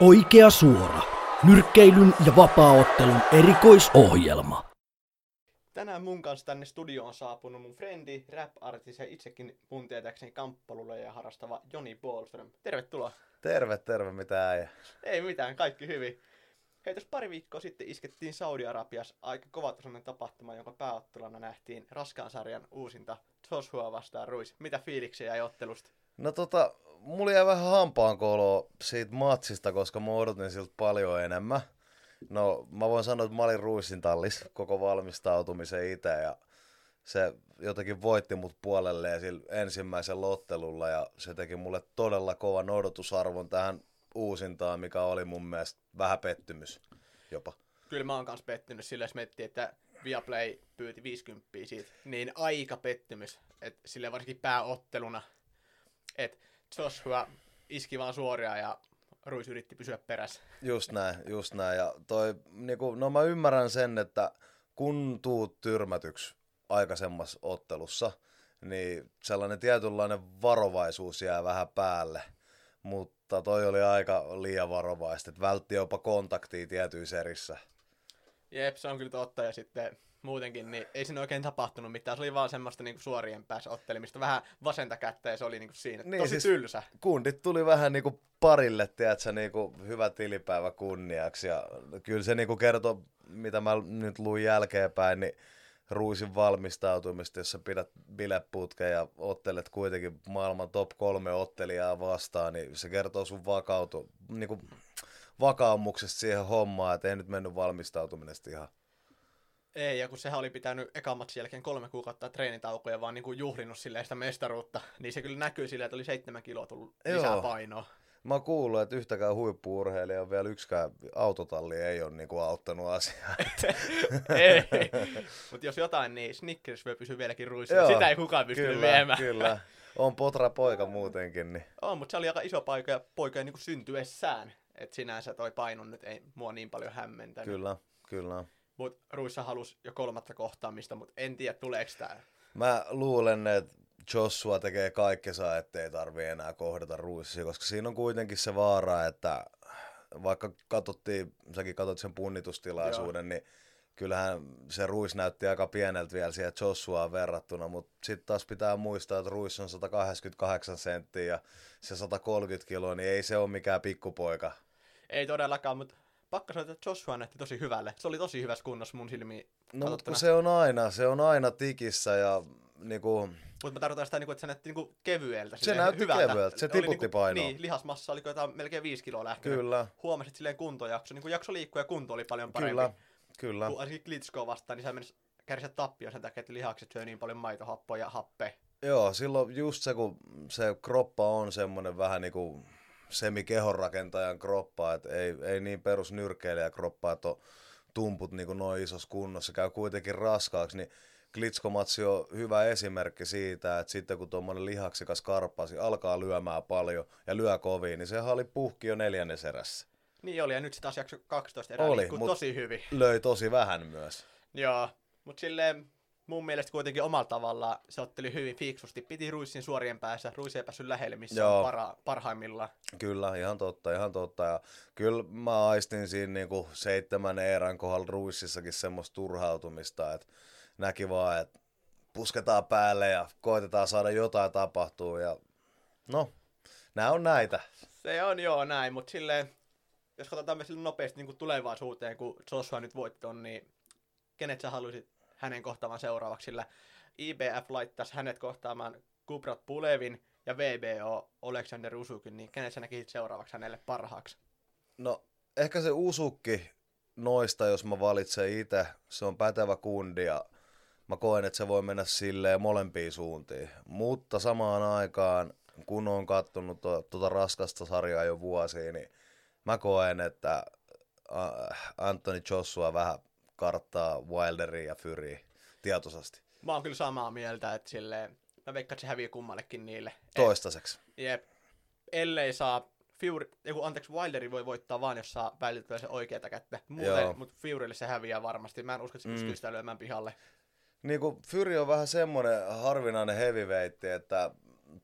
Oikea suora. Nyrkkeilyn ja vapaaottelun erikoisohjelma. Tänään mun kanssa tänne studioon on saapunut mun frendi, rap-artisti ja itsekin mun tietääkseni kamppalulle ja harrastava Joni Bolström. Tervetuloa. Terve, terve, mitä äijä. Ei mitään, kaikki hyvin. Hei, tuossa pari viikkoa sitten iskettiin Saudi-Arabiassa aika kovatasoinen tapahtuma, jonka pääotteluna nähtiin raskaan sarjan uusinta Joshua vastaan Ruis. Mitä fiiliksiä jäi ottelusta? No tota, mulla jäi vähän hampaankoloa siitä matsista, koska mä odotin siltä paljon enemmän. No, mä voin sanoa, että mä olin Ruissin tallis koko valmistautumisen itse ja se jotenkin voitti mut puolelleen sillä ensimmäisellä ottelulla ja se teki mulle todella kovan odotusarvon tähän uusintaan, mikä oli mun mielestä vähän pettymys jopa. Kyllä mä oon kanssa pettynyt sillä, jos miettii, että Viaplay pyyti 50 siitä, niin aika pettymys, että sille varsinkin pääotteluna, että Joshua iski vaan suoria ja Ruis yritti pysyä perässä. Just näin, just näin. Ja toi, niinku, no mä ymmärrän sen, että kun tuut tyrmätyksi aikaisemmassa ottelussa, niin sellainen tietynlainen varovaisuus jää vähän päälle. Mutta toi oli aika liian varovaista, että vältti jopa kontaktia tietyissä erissä. Jep, se on kyllä totta. Ja sitten muutenkin, niin ei siinä oikein tapahtunut mitään. Se oli vaan semmoista niinku suorien päässä ottelemista. Vähän vasenta kättä ja se oli niinku siinä. Niin, Tosi siis tylsä. Kundit tuli vähän niinku parille, tiedätkö, niinku hyvä tilipäivä kunniaksi. Ja kyllä se niinku kertoo, mitä mä nyt luin jälkeenpäin, niin Ruisin valmistautumista, jos sä pidät bileputken ja ottelet kuitenkin maailman top kolme ottelijaa vastaan, niin se kertoo sun vakautu, niin kuin vakaumuksesta siihen hommaan, että ei nyt mennyt valmistautuminen ihan. Ei, ja kun sehän oli pitänyt ekan matsin jälkeen kolme kuukautta treenitaukoja, vaan niin kuin juhlinut silleen sitä mestaruutta, niin se kyllä näkyy silleen, että oli seitsemän kiloa tullut Joo. lisää painoa. Mä oon kuullut, että yhtäkään huippuurheilija on vielä yksikään autotalli ei ole niinku auttanut asiaa. ei, mutta jos jotain, niin Snickers voi pysyä vieläkin ruissa. Sitä ei kukaan pysty kyllä, viemään. Kyllä, on potra poika muutenkin. Niin. On, mutta se oli aika iso paikka ja poika niin syntyessään. Että sinänsä toi paino nyt ei mua niin paljon hämmentänyt. Kyllä, kyllä. Mutta Ruissa halusi jo kolmatta kohtaamista, mutta en tiedä tuleeko tämä. Mä luulen, että Joshua tekee kaikkensa, ettei tarvi enää kohdata Ruissia, koska siinä on kuitenkin se vaara, että vaikka katsottiin, säkin katsot sen punnitustilaisuuden, Joo. niin kyllähän se Ruis näytti aika pieneltä vielä siihen Joshuaan verrattuna, mutta sitten taas pitää muistaa, että Ruis on 188 senttiä ja se 130 kiloa, niin ei se ole mikään pikkupoika. Ei todellakaan, mutta pakko sanoa, että Joshua näytti tosi hyvälle. Se oli tosi hyvässä kunnossa mun silmiin. No, mutta se on aina, se on aina tikissä ja niinku... Mutta mä tarkoitan sitä, niinku, että se näytti niinku kevyeltä. Se näytti hyvältä. kevyeltä, se tiputti niinku, painoa. Niin, lihasmassa oli jotain melkein 5 kiloa lähtenyt. Kyllä. Huomasit silleen kuntojakso, niinku jakso liikkua ja kunto oli paljon parempi. Kyllä, kyllä. Kun ainakin Klitskoa vastaan, niin sä menisi kärsiä tappio sen takia, että lihakset syö niin paljon maitohappoa ja happea. Joo, silloin just se, kun se kroppa on semmoinen vähän niin kuin semikehonrakentajan kroppa, että ei, ei niin perus nyrkkeilijä kroppa, että on tumput niin kuin noin isossa kunnossa, käy kuitenkin raskaaksi, niin Klitskomatsi on hyvä esimerkki siitä, että sitten kun tuommoinen lihaksikas karppasi alkaa lyömään paljon ja lyö kovin, niin sehän oli puhki jo neljännes erässä. Niin oli, ja nyt se taas jakso 12 erää oli, tosi hyvin. löi tosi vähän myös. Joo, mutta silleen mun mielestä kuitenkin omalla tavalla se otteli hyvin fiksusti. Piti Ruissin suorien päässä. Ruissi ei päässyt lähelle, missä Joo. on para, parhaimmillaan. Kyllä, ihan totta, ihan totta. Ja kyllä mä aistin siinä niinku seitsemän erän kohdalla Ruississakin semmoista turhautumista, että näki vaan, että pusketaan päälle ja koitetaan saada jotain tapahtuu. Ja no, nämä on näitä. Se on joo näin, mutta silleen, jos katsotaan me nopeasti niin kuin tulevaisuuteen, kun Joshua nyt voitti niin kenet sä haluaisit hänen kohtaamaan seuraavaksi, sillä IBF laittaisi hänet kohtaamaan Kubrat Pulevin ja VBO Alexander Usukin, niin kenet sä näkisit seuraavaksi hänelle parhaaksi? No, ehkä se Usukki noista, jos mä valitsen itse, se on pätevä kundi ja mä koen, että se voi mennä silleen molempiin suuntiin. Mutta samaan aikaan, kun on kattonut tuota raskasta sarjaa jo vuosia, niin mä koen, että Anthony Joshua vähän karttaa Wilderia ja Fury tietoisesti. Mä oon kyllä samaa mieltä, että silleen, mä veikkaan, että se häviää kummallekin niille. Toistaiseksi. Et, jep. Ellei saa Fury, joku, anteeksi, Wilderi voi voittaa vaan, jos saa vältettyä se oikeata kättä. Muuten, mutta Furylle se häviää varmasti. Mä en usko, että se pystyy mm. sitä lyömään pihalle. Niin kuin Fury on vähän semmoinen harvinainen heavyweight, että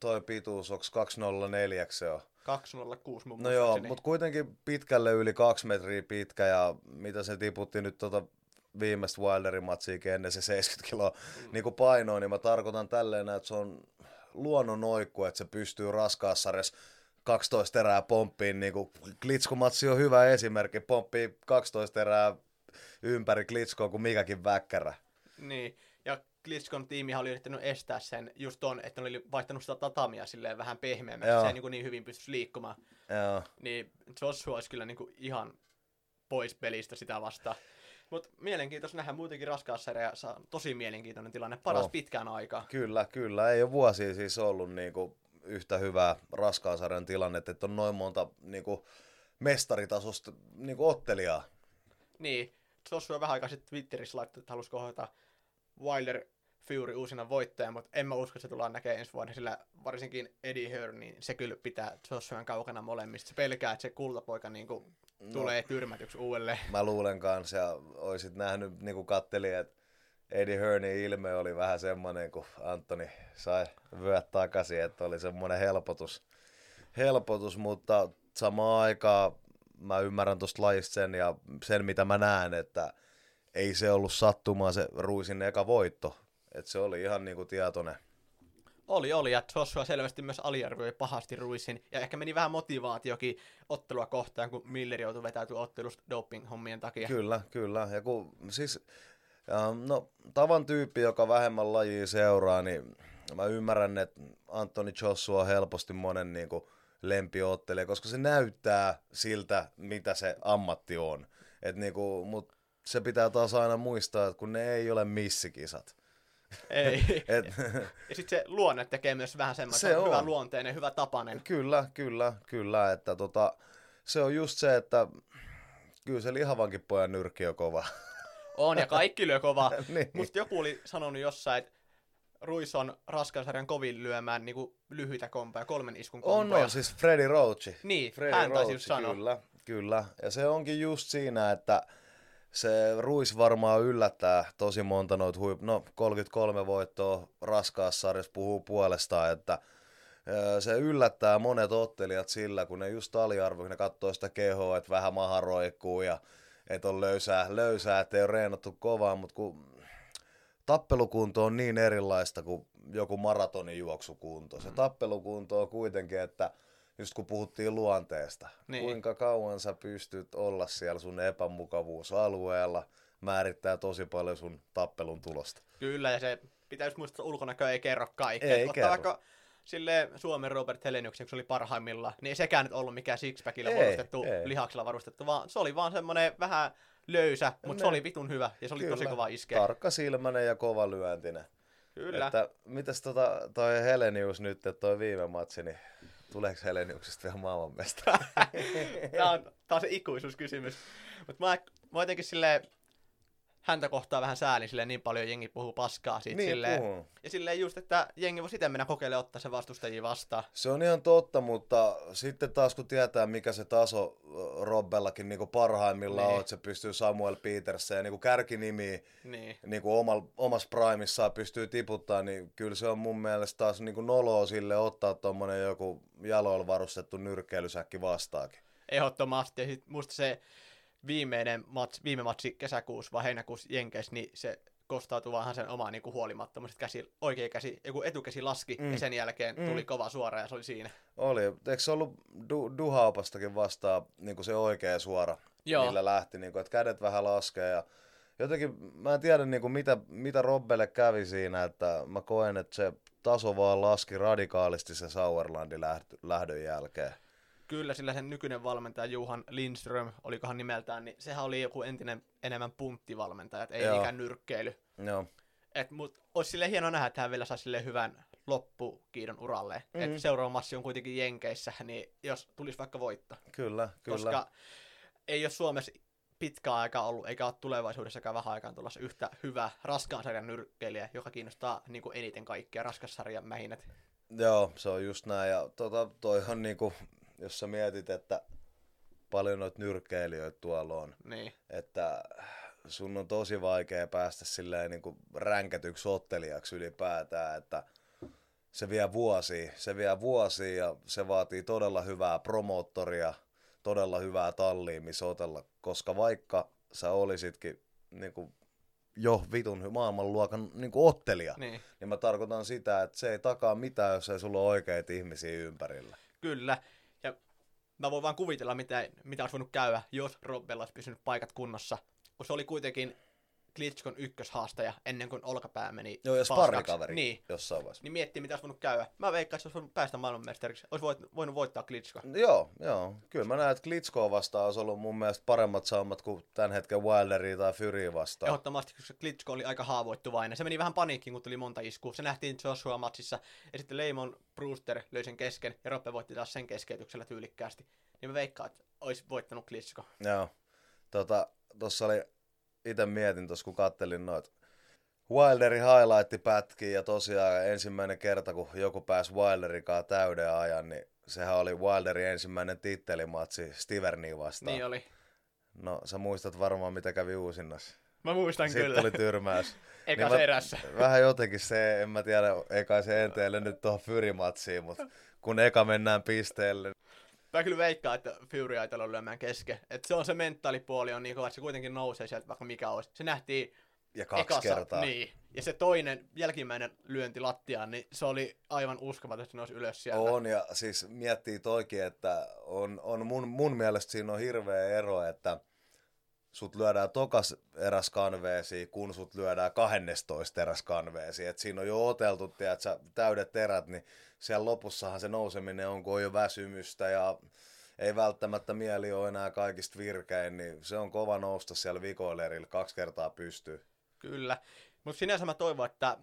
toi pituus, onko 204 se on, 206 mun No joo, mutta kuitenkin pitkälle yli kaksi metriä pitkä ja mitä se tiputti nyt tota viimeistä Wilderin matsiikin ennen se 70 kiloa mm. niin painoa, niin mä tarkoitan tälleen, että se on luonnon oikku, että se pystyy raskaassarjassa 12 erää pomppiin, niin kuin Klitskumatsi on hyvä esimerkki, pomppii 12 erää ympäri Klitskoa kuin mikäkin väkkärä. Niin, ja Klitschkon tiimihan oli yrittänyt estää sen just ton, että ne oli vaihtanut sitä tatamia silleen vähän pehmeämmäksi, Joo. se ei niin, niin hyvin pystyisi liikkumaan. Joo. Niin Joshua olisi kyllä niin kuin ihan pois pelistä sitä vastaan. Mutta mielenkiintoista nähdä muutenkin raskaassarja, tosi mielenkiintoinen tilanne, paras Oh. pitkään aikaa. Kyllä, kyllä. Ei ole vuosia siis ollut niinku yhtä hyvää raskaan sarjan tilannetta, että on noin monta niinku mestaritasosta niinku ottelijaa. Niin, Joshua vähän aikaa sitten Twitterissä laittoi, että halusi kohdata Wilder Fury uusina voittaja, mutta en mä usko, että se tullaan näkemään ensi vuonna, sillä varsinkin Eddie Hearn, niin se kyllä pitää Joshuan kaukana molemmista. Se pelkää, että se kultapoika niin kuin, No. tulee tyrmätyksi uudelleen. Mä luulen kanssa ja oisit nähnyt, niinku kattelin, että Eddie Hearnin ilme oli vähän semmoinen, kun Antoni sai vyöt takaisin, että oli semmoinen helpotus, helpotus, mutta samaan aikaan mä ymmärrän tuosta lajista sen ja sen, mitä mä näen, että ei se ollut sattumaa se Ruisin eka voitto. Että se oli ihan niinku tietoinen. Oli, oli, ja Joshua selvästi myös aliarvioi pahasti Ruisin, ja ehkä meni vähän motivaatiokin ottelua kohtaan, kun Miller joutui vetäytyä ottelusta doping-hommien takia. Kyllä, kyllä. Ja kun, siis, ähm, no, tavan tyyppi, joka vähemmän lajia seuraa, niin mä ymmärrän, että Anthony Joshua on helposti monen niin kuin, lempiottelija, koska se näyttää siltä, mitä se ammatti on. Et, niin kuin, mut se pitää taas aina muistaa, että kun ne ei ole missikisat. Ei. Et, ja sitten se luonne tekee myös vähän semmoinen, Se on, hyvä on. luonteinen, hyvä tapainen. Kyllä, kyllä, kyllä, että tota, se on just se, että kyllä se lihavankin pojan nyrkki on kova. On, ja kaikki lyö kovaa. Niin. Musta joku oli sanonut jossain, että Ruis on raskaasarjan kovin lyömään niin kuin lyhyitä kompoja, kolmen iskun On, kompoja. on, siis Freddy Roach. Niin, Freddy hän taisi Roach, just sanoa. Kyllä, kyllä. Ja se onkin just siinä, että se Ruis varmaan yllättää tosi monta noita huip... No, 33 voittoa raskaassa sarjassa puhuu puolestaan, että se yllättää monet ottelijat sillä, kun ne just aliarvoi, ne katsoo sitä kehoa, että vähän maha roikkuu ja että on löysää, löysää että ei ole reenattu kovaa, mutta kun tappelukunto on niin erilaista kuin joku maratonin juoksukunto. Se tappelukunto on kuitenkin, että just kun puhuttiin luonteesta, Niin. kuinka kauan sä pystyt olla siellä sun epämukavuusalueella, määrittää tosi paljon sun tappelun tulosta. Kyllä, ja se pitäisi muistaa, että ulkonäkö ei kerro kaikkea. Ei Ottaa kerro. vaikka sille Suomen Robert Heleniuksen, kun se oli parhaimmillaan, niin ei sekään nyt ollut mikään sixpackilla Ei, varustettu, ei. lihaksilla varustettu, vaan se oli vaan semmoinen vähän löysä, mutta se Ne. oli vitun hyvä, ja se oli tosi kova iskeä. Tarkka silmäinen ja kova lyöntinen. Kyllä. Että mitäs tota, toi Helenius nyt, että toi viime matsi, niin tuleeko Heleniuksesta vielä maailmanmestari? Tämä on, se ikuisuuskysymys. Mutta mä, mä jotenkin silleen, häntä kohtaa vähän säälin, silleen niin paljon jengi puhuu paskaa siitä. niin, silleen, puhun. ja silleen just, että jengi voi sitten mennä kokeilemaan ottaa se vastustajia vastaan. Se on ihan totta, mutta sitten taas kun tietää, mikä se taso Robbellakin niin parhaimmillaan Niin. on, että se pystyy Samuel Petersen ja niin kärkinimiä Niin. niin omal, omassa primissaan pystyy tiputtaa, niin kyllä se on mun mielestä taas niin noloa sille ottaa tuommoinen joku jaloilla varustettu nyrkkeilysäkki vastaakin. Ehdottomasti. Ja sit musta se viimeinen match, viime matsi kesäkuussa vai heinäkuussa Jenkeissä, niin se kostautui vaan sen omaan niin huolimattomuus. että Käsi, oikea käsi, joku etukäsi laski mm. Ja sen jälkeen Mm. tuli kova suora ja se oli siinä. Oli, eikö se ollut du, Duhaupastakin vastaan niin se oikea suora, Joo. millä lähti, niin kuin, että kädet vähän laskee ja jotenkin mä en tiedä niin kuin, mitä, mitä Robbelle kävi siinä, että mä koen, että se taso vaan laski radikaalisti se Sauerlandin lähtö, lähdön jälkeen. Kyllä, sillä sen nykyinen valmentaja Juhan Lindström, olikohan nimeltään, niin sehän oli joku entinen enemmän punttivalmentaja, et ei Joo. niinkään nyrkkeily. Joo, Et, mut olisi sille hieno nähdä, että hän vielä saisi sille hyvän loppukiidon uralle. Mm. Mhm. Et seuraava massi on kuitenkin Jenkeissä, niin jos tulisi vaikka voitto. kyllä, kyllä. Koska ei ole Suomessa pitkään aikaa ollut, eikä ole tulevaisuudessakaan vähän aikaan tulossa yhtä hyvää raskaan sarjan nyrkkeilijä, joka kiinnostaa niin kuin eniten kaikkia raskassarjan mähinät. Joo, se on just näin. Ja tota, toi on niinku, jos sä mietit, että paljon noita nyrkkeilijöitä tuolla on, Niin. että sun on tosi vaikea päästä silleen niinku ränkätyksi ottelijaksi ylipäätään, että se vie vuosia, se vie vuosia ja se vaatii todella hyvää promoottoria, todella hyvää tallia, missä otella, koska vaikka sä olisitkin niin kuin, jo vitun maailmanluokan niin kuin ottelija, Niin. niin mä tarkoitan sitä, että se ei takaa mitään, jos ei sulla ole oikeita ihmisiä ympärillä. Kyllä. Mä voin vaan kuvitella, mitä, mitä olisi voinut käydä, jos Robbella olisi pysynyt paikat kunnossa. Kun se oli kuitenkin Klitschkon ykköshaastaja ennen kuin olkapää meni Joo, ja sparrikaveri Niin. jossain vaiheessa. Niin miettii, mitä olisi voinut käydä. Mä veikkaan, että olisi voinut päästä maailmanmestariksi. Olisi voit, voinut voittaa Klitschko. Joo, joo. Kyllä mä näen, että Klitschkoa vastaan olisi ollut mun mielestä paremmat saumat kuin tämän hetken Wilderia tai Fury vastaan. Ehdottomasti, koska Klitschko oli aika haavoittuvainen. Se meni vähän paniikkiin, kun tuli monta iskua. Se nähtiin Joshua-matsissa. Ja sitten Leimon Brewster löi sen kesken. Ja Roppe voitti taas sen keskeytyksellä tyylikkäästi. Niin mä veikkaan, että olisi voittanut Klitschko. Joo. Tota, tossa oli, itse mietin tossa, kun kattelin noit Wilderin highlight-pätkiä ja tosiaan ensimmäinen kerta, kun joku pääsi Wilderikaan täyden ajan, niin sehän oli Wilderin ensimmäinen tittelimatsi Stivernia vastaan. Niin oli. No, sä muistat varmaan, mitä kävi uusinnassa. Mä muistan Sitten kyllä. tuli tyrmäys. Eka mä- erässä. Vähän jotenkin se, en mä tiedä, ei kai se enteelle nyt tuohon Fyrimatsiin, mutta kun eka mennään pisteelle, Mä kyllä veikkaan, että Fury ei tule lyömään kesken. Että se on se mentaalipuoli on niin kova, että se kuitenkin nousee sieltä vaikka mikä olisi. Se nähtiin ja kaksi ekassa, kertaa. Niin. Ja se toinen jälkimmäinen lyönti lattiaan, niin se oli aivan uskomaton, että se nousi ylös sieltä. On, ja siis miettii toikin, että on, on mun, mun mielestä siinä on hirveä ero, että sut lyödään tokas eräs kanveesi, kun sut lyödään 12 eräs kanveesi. Et siinä on jo oteltu, tiedät, sä, täydet erät, niin siellä lopussahan se nouseminen on, kun on jo väsymystä ja ei välttämättä mieli ole enää kaikista virkein, niin se on kova nousta siellä vikoilerille kaksi kertaa pystyy. Kyllä. Mutta sinänsä mä toivon, että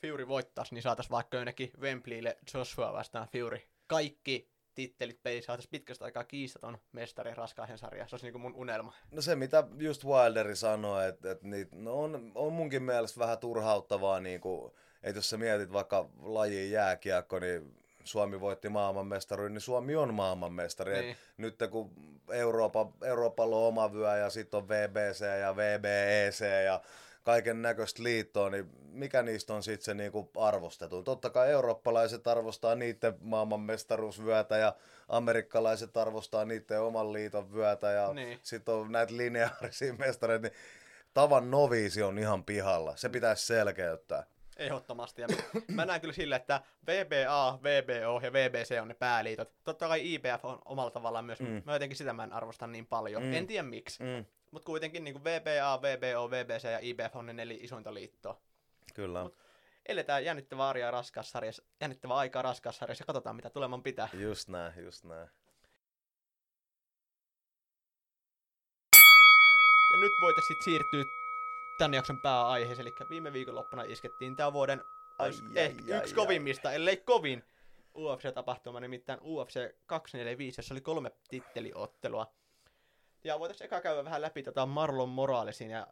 Fury voittaisi, niin saataisiin vaikka jonnekin Wembleylle Joshua vastaan Fury. Kaikki tittelit pelissä saataisiin pitkästä aikaa kiistaton mestari raskaisen sarjassa. Se olisi niinku mun unelma. No se, mitä just Wilderi sanoi, että, että niitä, no on, on munkin mielestä vähän turhauttavaa, niin kuin, että jos sä mietit vaikka lajin jääkiekko, niin Suomi voitti maailmanmestaruuden, niin Suomi on maailmanmestari. Niin. Niin. Nyt kun Eurooppa, Euroopalla on oma vyö ja sitten on VBC ja VBEC ja kaiken näköistä liittoa, niin mikä niistä on sitten se niinku arvostettu? Totta kai eurooppalaiset arvostaa niiden maailmanmestaruusvyötä ja amerikkalaiset arvostaa niiden oman liiton vyötä ja Niin. sitten on näitä lineaarisia mestareita, niin tavan noviisi on ihan pihalla. Se pitäisi selkeyttää. Ehdottomasti. Ja mä näen kyllä sille, että VBA, VBO ja VBC on ne pääliitot. Totta kai IBF on omalla tavallaan myös, mm. Mä jotenkin sitä mä en arvosta niin paljon. Mm. En tiedä miksi. Mm. Mutta kuitenkin niin VBA, VBO, VBC ja IBF on ne neljä isointa liittoa. kyllä. Eletään jännittävää arjaa raskaassarjassa, jännittävää aikaa raskaassarjassa ja katsotaan mitä tuleman pitää. Just näin, just näin. Ja nyt voitaisiin siirtyä tämän jakson pääaiheeseen, eli viime viikonloppuna iskettiin tämän vuoden Ai, ai, ehkä ai, yksi ai. kovimmista, ellei kovin UFC-tapahtuma, nimittäin UFC 245, jossa oli kolme titteliottelua. Ja voitaisiin eka käydä vähän läpi tota Marlon Moralesin ja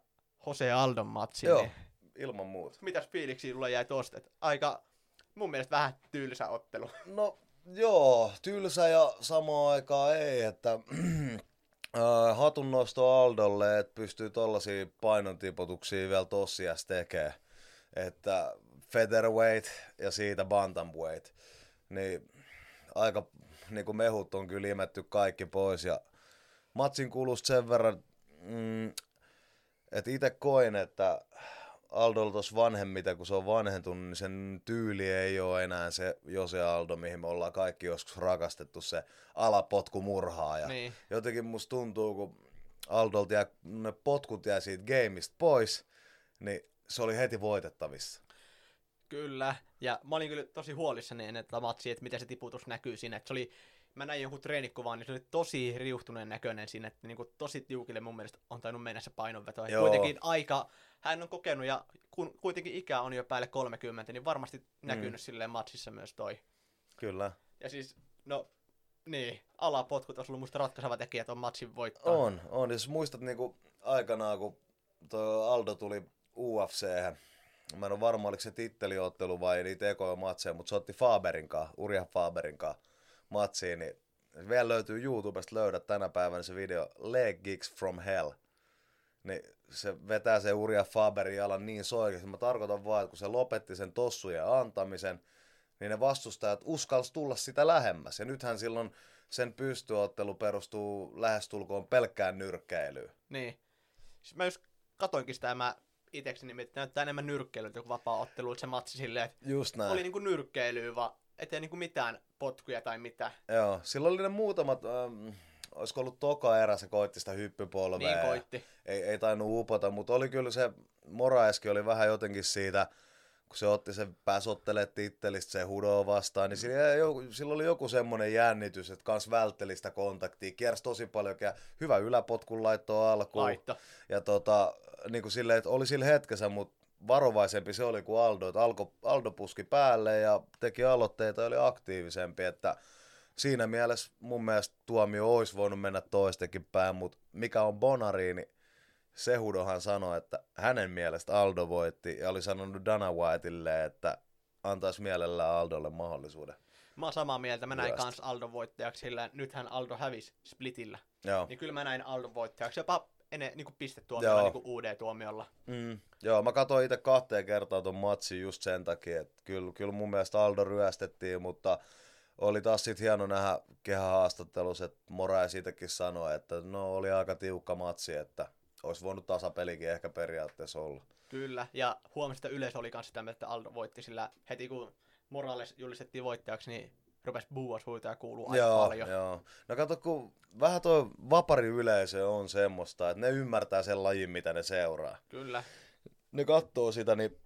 Jose Aldon matsin. Joo, Niin ilman muuta. mitäs fiiliksiä sulla jäi tosta? Aika mun mielestä vähän tylsä ottelu. No joo, tylsä ja samaan aikaan ei, että äh, hatunnosto Aldolle, että pystyy tollasia painontiputuksia vielä tossias tekee. Että featherweight ja siitä bantamweight, niin aika niin kuin mehut on kyllä imetty kaikki pois ja matsin kulusta sen verran, mm, että itse koin, että Aldolla tuossa vanhemmiten, kun se on vanhentunut, niin sen tyyli ei ole enää se Jose Aldo, mihin me ollaan kaikki joskus rakastettu, se alapotkumurhaa. Ja Niin. jotenkin musta tuntuu, kun Aldolta jää, ne potkut jää siitä gameista pois, niin se oli heti voitettavissa. Kyllä, ja mä olin kyllä tosi huolissani ennen tätä matsia, että miten se tiputus näkyy siinä. Että se oli, mä näin jonkun treenikuvan, niin se oli tosi riuhtuneen näköinen siinä, että niin kuin tosi tiukille mun mielestä on tainnut mennä se painonveto. Kuitenkin aika, hän on kokenut ja kun kuitenkin ikä on jo päälle 30, niin varmasti näkynyt Mm. silleen matsissa myös toi. Kyllä. Ja siis, no niin, alapotkut olisi ollut musta ratkaiseva tekijä tuon matsin voittaa. On, on. Jos muistat niinku aikanaan, kun tuo Aldo tuli ufc mä en ole varma, oliko se titteliottelu vai niitä ekoja matseja, mutta se otti Faberin kanssa, Urja Faberin kanssa matsiin, niin vielä löytyy YouTubesta löydät tänä päivänä se video Leg Gigs from Hell. Niin se vetää se Urja Faberin jalan niin soikeasti. Mä tarkoitan vaan, että kun se lopetti sen tossujen antamisen, niin ne vastustajat uskalls tulla sitä lähemmäs. Ja nythän silloin sen pystyottelu perustuu lähestulkoon pelkkään nyrkkeilyyn. Niin. Siis mä just katoinkin sitä, mä itekseni mietin, että näyttää enemmän nyrkkeilyltä kuin vapaa-ottelu, että se matsi silleen, että Just näin. oli niinku nyrkkeilyä, vaan ettei niinku mitään potkuja tai mitä. Joo, silloin oli ne muutamat, ähm, olisiko ollut toka erä, se koitti sitä hyppypolvea. Niin koitti. Ei, ei tainnut upota, mutta oli kyllä se, Moraeski oli vähän jotenkin siitä, kun se otti sen pääsottele tittelistä se hudoa vastaan, niin sillä, sillä oli joku semmoinen jännitys, että kans vältteli sitä kontaktia, kiersi tosi paljon, ja hyvä yläpotkun laitto alkuun. Laitto. Ja tota, niin kuin silleen, että oli sillä hetkessä, mutta varovaisempi se oli kuin Aldo, että Alko, Aldo puski päälle ja teki aloitteita ja oli aktiivisempi, että siinä mielessä mun mielestä tuomio olisi voinut mennä toistekin päin, mutta mikä on Bonari, niin Sehudohan sanoi, että hänen mielestä Aldo voitti ja oli sanonut Dana Whiteille, että antaisi mielellään Aldolle mahdollisuuden. Mä oon samaa mieltä, mä näin kans Aldo voittajaksi, sillä nythän Aldo hävisi splitillä. Joo. Niin kyllä mä näin Aldo voittajaksi, jopa ennen niin pistetuomiolla, Joo. niin UD-tuomiolla. Mm, joo, mä katsoin itse kahteen kertaan ton matsin just sen takia, että kyllä, kyllä mun mielestä Aldo ryöstettiin, mutta oli taas sit hieno nähdä kehähaastattelussa, että Moraes siitäkin sanoi, että no oli aika tiukka matsi, että olisi voinut tasapelikin ehkä periaatteessa olla. Kyllä, ja huomista yleisö oli kanssa sitä että Aldo voitti, sillä heti kun Morales julistettiin voittajaksi, niin rupesi buuas huutaa ja kuuluu aika joo, paljon. joo. No kato, kun vähän tuo vapari yleisö on semmoista, että ne ymmärtää sen lajin, mitä ne seuraa. Kyllä, ne katsoo sitä, niin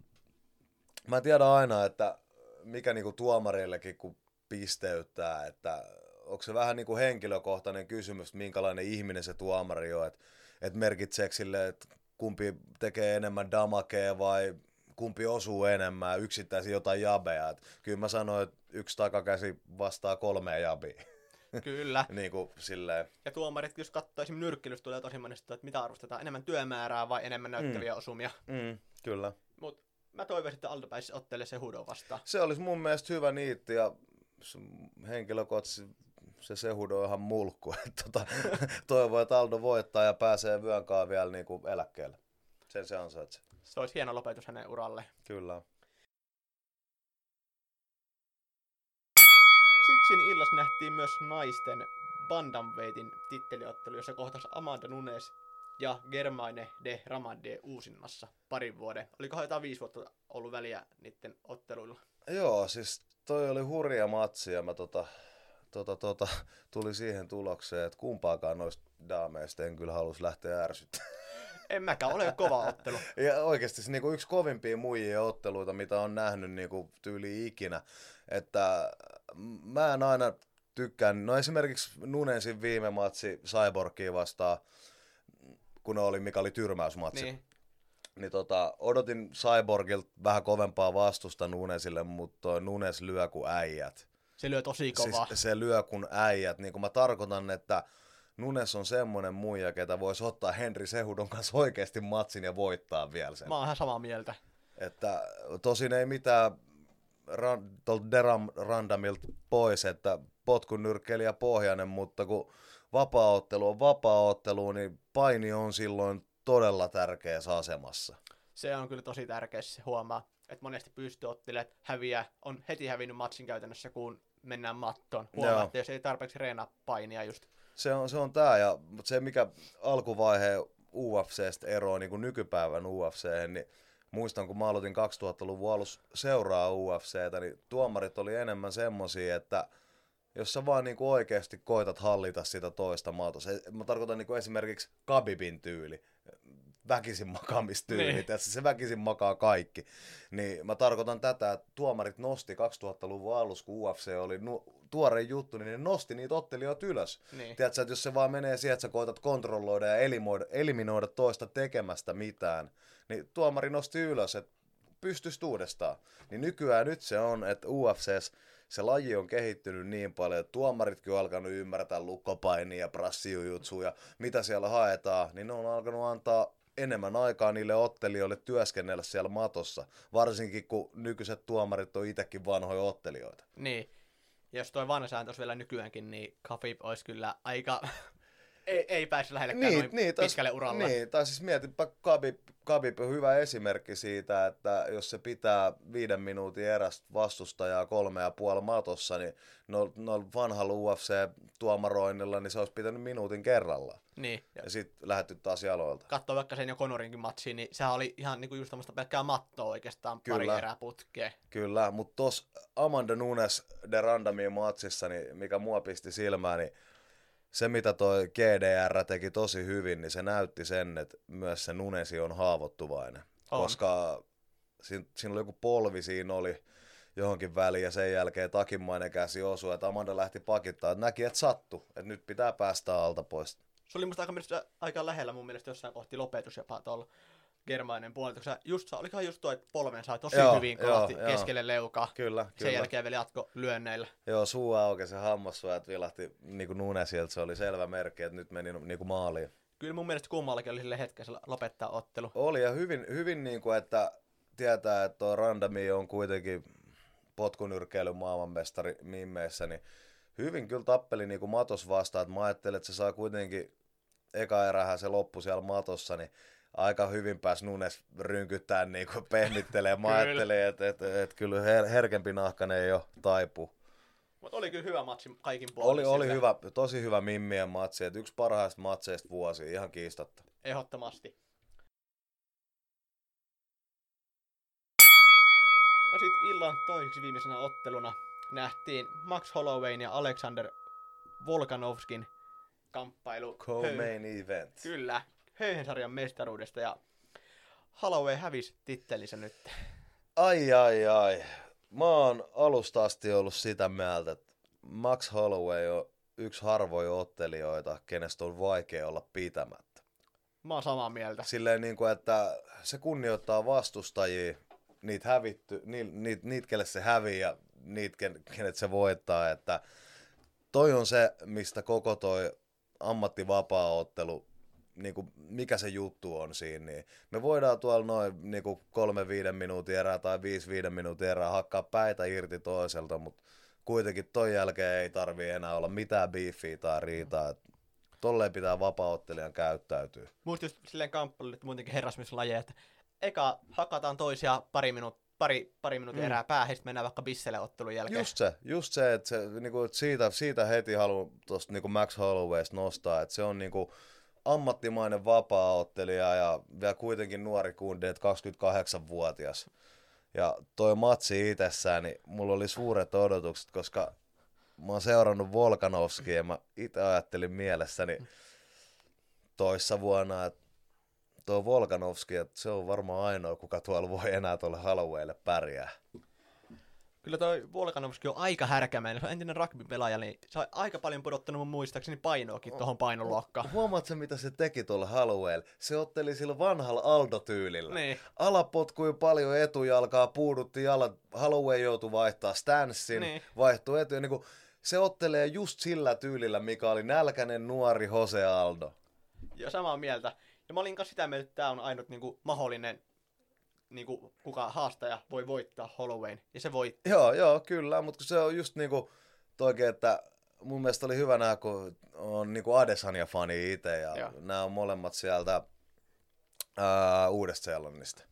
mä tiedän aina, että mikä niinku tuomareillekin kun pisteyttää, että onko se vähän niinku henkilökohtainen kysymys, minkälainen ihminen se tuomari on, että et merkitseekö sille, että kumpi tekee enemmän damakea vai kumpi osuu enemmän, yksittäisiä jotain jabeja. Et kyllä mä sanoin, että yksi takakäsi vastaa kolmea jabia. kyllä. niin kuin silleen, Ja tuomarit, jos katsoo esimerkiksi nyrkkelystä, tulee tosi monesti, että mitä arvostetaan, enemmän työmäärää vai enemmän näyttäviä mm. osumia. mm, kyllä. Mutta mä toivoisin, että Aldo pääsisi ottelemaan se hudon vastaan. Se olisi mun mielestä hyvä niitti ja henkilökohtaisesti se Sehudo on ihan mulkku. että Tota, toivon, että Aldo voittaa ja pääsee vyönkaan vielä niin kuin eläkkeelle. Sen se ansaitsee. Se olisi hieno lopetus hänen uralle. Kyllä. Sitsin illassa nähtiin myös naisten Bantamweightin titteliottelu, jossa kohtasi Amanda Nunes ja Germaine de Ramande uusinnassa parin vuoden. Olikohan jotain viisi vuotta ollut väliä niiden otteluilla? Joo, siis toi oli hurja matsi ja mä tota, tota, tota, tuli siihen tulokseen, että kumpaakaan noista daameista en kyllä halus lähteä ärsyttämään. En mäkään, ole kova ottelu. Ja oikeasti se niinku yksi kovimpia muijia otteluita, mitä on nähnyt niinku tyyli ikinä. Että mä en aina tykkään, no esimerkiksi Nunesin viime matsi Cyborgia vastaan, kun oli, mikä oli tyrmäysmatsi. Niin. Niin tota, odotin Cyborgilta vähän kovempaa vastusta Nunesille, mutta Nunes lyö kuin äijät. Se lyö tosi kovaa. Siis se lyö kuin äijät. Niin kuin mä tarkoitan, että Nunes on semmonen muija, ketä voisi ottaa Henry Sehudon kanssa oikeasti matsin ja voittaa vielä sen. Mä oon ihan samaa mieltä. Että tosin ei mitään ran, Deram Randamilta pois, että potkunyrkkeilijä pohjainen, mutta kun vapaaottelu on vapaaottelu, niin paini on silloin todella tärkeässä asemassa. Se on kyllä tosi tärkeä se huomaa, että monesti pystyottelijat häviää, on heti hävinnyt matsin käytännössä, kun mennään mattoon. Huomaa, Joo. että jos ei tarpeeksi reenaa painia just. Se on, se on tää, ja mut se mikä alkuvaiheen UFCstä eroaa niin kuin nykypäivän UFC, niin muistan kun mä aloitin 2000-luvun alussa seuraa UFCtä, niin tuomarit oli enemmän semmosia, että jos sä vaan niin oikeasti koitat hallita sitä toista maata, se, mä tarkoitan niin kuin esimerkiksi Kabibin tyyli, väkisin makaamistyyli, Niin. niin. se väkisin makaa kaikki. Niin mä tarkoitan tätä, että tuomarit nosti 2000-luvun alussa, kun UFC oli nu- tuore juttu, niin ne nosti niitä ottelijoita ylös. Niin. Tiedätkö, että jos se vaan menee siihen, että sä koetat kontrolloida ja eliminoida, eliminoida toista tekemästä mitään, niin tuomari nosti ylös, että pystyisi uudestaan. Niin nykyään nyt se on, että UFCs se laji on kehittynyt niin paljon, että tuomaritkin on alkanut ymmärtää lukkopainia ja prassijujutsuja ja mitä siellä haetaan, niin ne on alkanut antaa enemmän aikaa niille ottelijoille työskennellä siellä matossa, varsinkin kun nykyiset tuomarit on itsekin vanhoja ottelijoita. Niin. Jos toi vanha sääntö olisi vielä nykyäänkin, niin Khabib olisi kyllä aika ei, ei päässyt lähellekään Niin, noin niin, pitkälle uralle. Niin, tai siis mietipä Khabib, Khabib on hyvä esimerkki siitä, että jos se pitää viiden minuutin erästä vastustajaa kolme ja puoli matossa, niin no, no vanhalla UFC-tuomaroinnilla, niin se olisi pitänyt minuutin kerralla. Niin. Ja Ja sitten lähetty taas jaloilta. katsoo vaikka sen jo Conorinkin matsiin, niin sehän oli ihan niinku just tämmöistä pelkkää mattoa oikeastaan pari Kyllä. erää putkeen. Kyllä, mutta tuossa Amanda Nunes de Randamin matsissa, niin mikä mua pisti silmään, niin se mitä toi GDR teki tosi hyvin, niin se näytti sen, että myös se Nunesi on haavoittuvainen. On. Koska siinä, siinä oli joku polvi, siinä oli johonkin väliin ja sen jälkeen takimainen käsi osui, että Amanda lähti pakittaa, että näki, että sattu, että nyt pitää päästä alta pois. Se oli musta aika, aika lähellä mun mielestä jossain kohti lopetus jopa tuolla Germainen koska just, olikohan just toi, että polven sai tosi Joo, hyvin joo, kovasti joo. keskelle leukaa. Kyllä, Sen kyllä. jälkeen vielä jatko lyönneillä. Joo, suu auki, se hammassuojat vilahti niin kuin Nunesilta, se oli selvä merkki, että nyt meni niin kuin maaliin. Kyllä mun mielestä kummallakin oli sille hetkellä lopettaa ottelu. Oli ja hyvin, hyvin niin kuin, että tietää, että tuo Randami on kuitenkin potkunyrkkeilyn maailmanmestari mimmeissä, niin hyvin kyllä tappeli niin kuin matos vastaan, että mä ajattelin, että se saa kuitenkin eka erähän se loppu siellä matossa, niin aika hyvin pääsi Nunes rynkyttää niin kuin pehmittelee. Mä ajattelin, että, että, että kyllä her- herkempi nahkainen ei ole taipu. Mutta oli kyllä hyvä matsi kaikin puolin. Oli, oli hyvä, tosi hyvä mimmien matsi, että yksi parhaista matseista vuosi, ihan kiistatta. Ehdottomasti. No sit illan toiseksi viimeisenä otteluna nähtiin Max Hollowayn ja Alexander Volkanovskin kamppailu. Co-main event. Kyllä, höyhensarjan mestaruudesta ja Holloway hävisi tittelinsä nyt. Ai ai ai. Mä oon alusta asti ollut sitä mieltä, että Max Holloway on yksi harvoja ottelijoita, kenestä on vaikea olla pitämättä. Mä oon samaa mieltä. Silleen niin kuin, että se kunnioittaa vastustajia, niitä hävitty, niitä, niitä, niitä kelle se hävii ja niitä, ken- kenet se voittaa, että toi on se, mistä koko toi ammattivapaa-ottelu, niin kuin, mikä se juttu on siinä, niin me voidaan tuolla noin niin kuin kolme viiden minuutin erää tai viisi viiden minuutin erää hakkaa päitä irti toiselta, mutta kuitenkin ton jälkeen ei tarvi enää olla mitään beefiä tai riitaa. Et Tolleen pitää vapaa-ottelijan käyttäytyä. Muista just silleen kamppailu, että muutenkin herrasmieslajeja, että eka hakataan toisia pari, minuut, pari, pari minuutin Mm. erää päähän, sitten mennään vaikka bisselle ottelun jälkeen. Just se, just se, että se, niinku, että siitä, siitä heti haluan tuosta niinku Max Hollowaysta nostaa, että se on niinku ammattimainen vapaa-ottelija ja vielä kuitenkin nuori kundi, että 28-vuotias. Ja toi matsi itsessään, niin mulla oli suuret odotukset, koska mä oon seurannut Volkanovskia ja mä itse ajattelin mielessäni toissa vuonna, että tuo Volkanovski, että se on varmaan ainoa, kuka tuolla voi enää tuolle Hollowaylle pärjää. Kyllä toi Volkanovski on aika härkämäinen. Se on entinen rugby-pelaaja, niin se on aika paljon pudottanut mun muistaakseni painoakin tuohon painoluokkaan. Huomaatko mitä se teki tuolle Hallowell? Se otteli sillä vanhalla Aldo-tyylillä. Niin. Ala potkui paljon etujalkaa, puudutti jalat. Holloway joutui vaihtaa stanssin, Niin. vaihtui etu. Niin kuin, se ottelee just sillä tyylillä, mikä oli nälkäinen nuori Jose Aldo. Ja samaa mieltä. Ja mä olin sitä mieltä, että tää on ainut niinku, mahdollinen, niinku, kuka haastaja voi voittaa Hollowayn. Ja se voitti. Joo, joo, kyllä, mutta se on just niinku toikin, että mun mielestä oli hyvä nähdä, kun on niinku Adesanya-fani itse ja Joo. nämä on molemmat sieltä ää, Uudesta-Seelannista.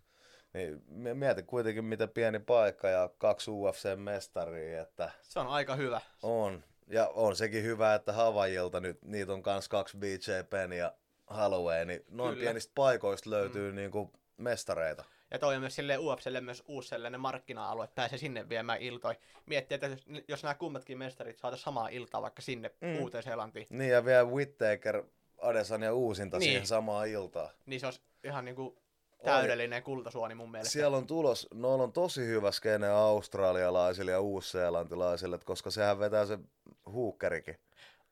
Niin mi- mieti kuitenkin, miten pieni paikka ja kaksi UFC-mestaria, että Se on aika hyvä. on. Ja on sekin hyvä, että Havajilta nyt, niitä on kans kaksi BJ Penn ja Holloway, niin noin Kyllä. pienistä paikoista löytyy mm. niinku mestareita. Ja toi on myös sille UFClle myös uusi sellainen markkina-alue, että pääsee sinne viemään iltoi. Miettii, että jos, jos nämä kummatkin mestarit saataisiin samaa iltaa vaikka sinne Mm. mm. Uuteen-Seelantiin, Niin ja vielä Whittaker, Adesanya uusinta Niin. siihen samaan iltaan. niin se olisi ihan niinku täydellinen kultasuoni mun mielestä. Siellä on tulos, noilla on tosi hyvä skene australialaisille ja uusseelantilaisille, että koska sehän vetää se huukkerikin.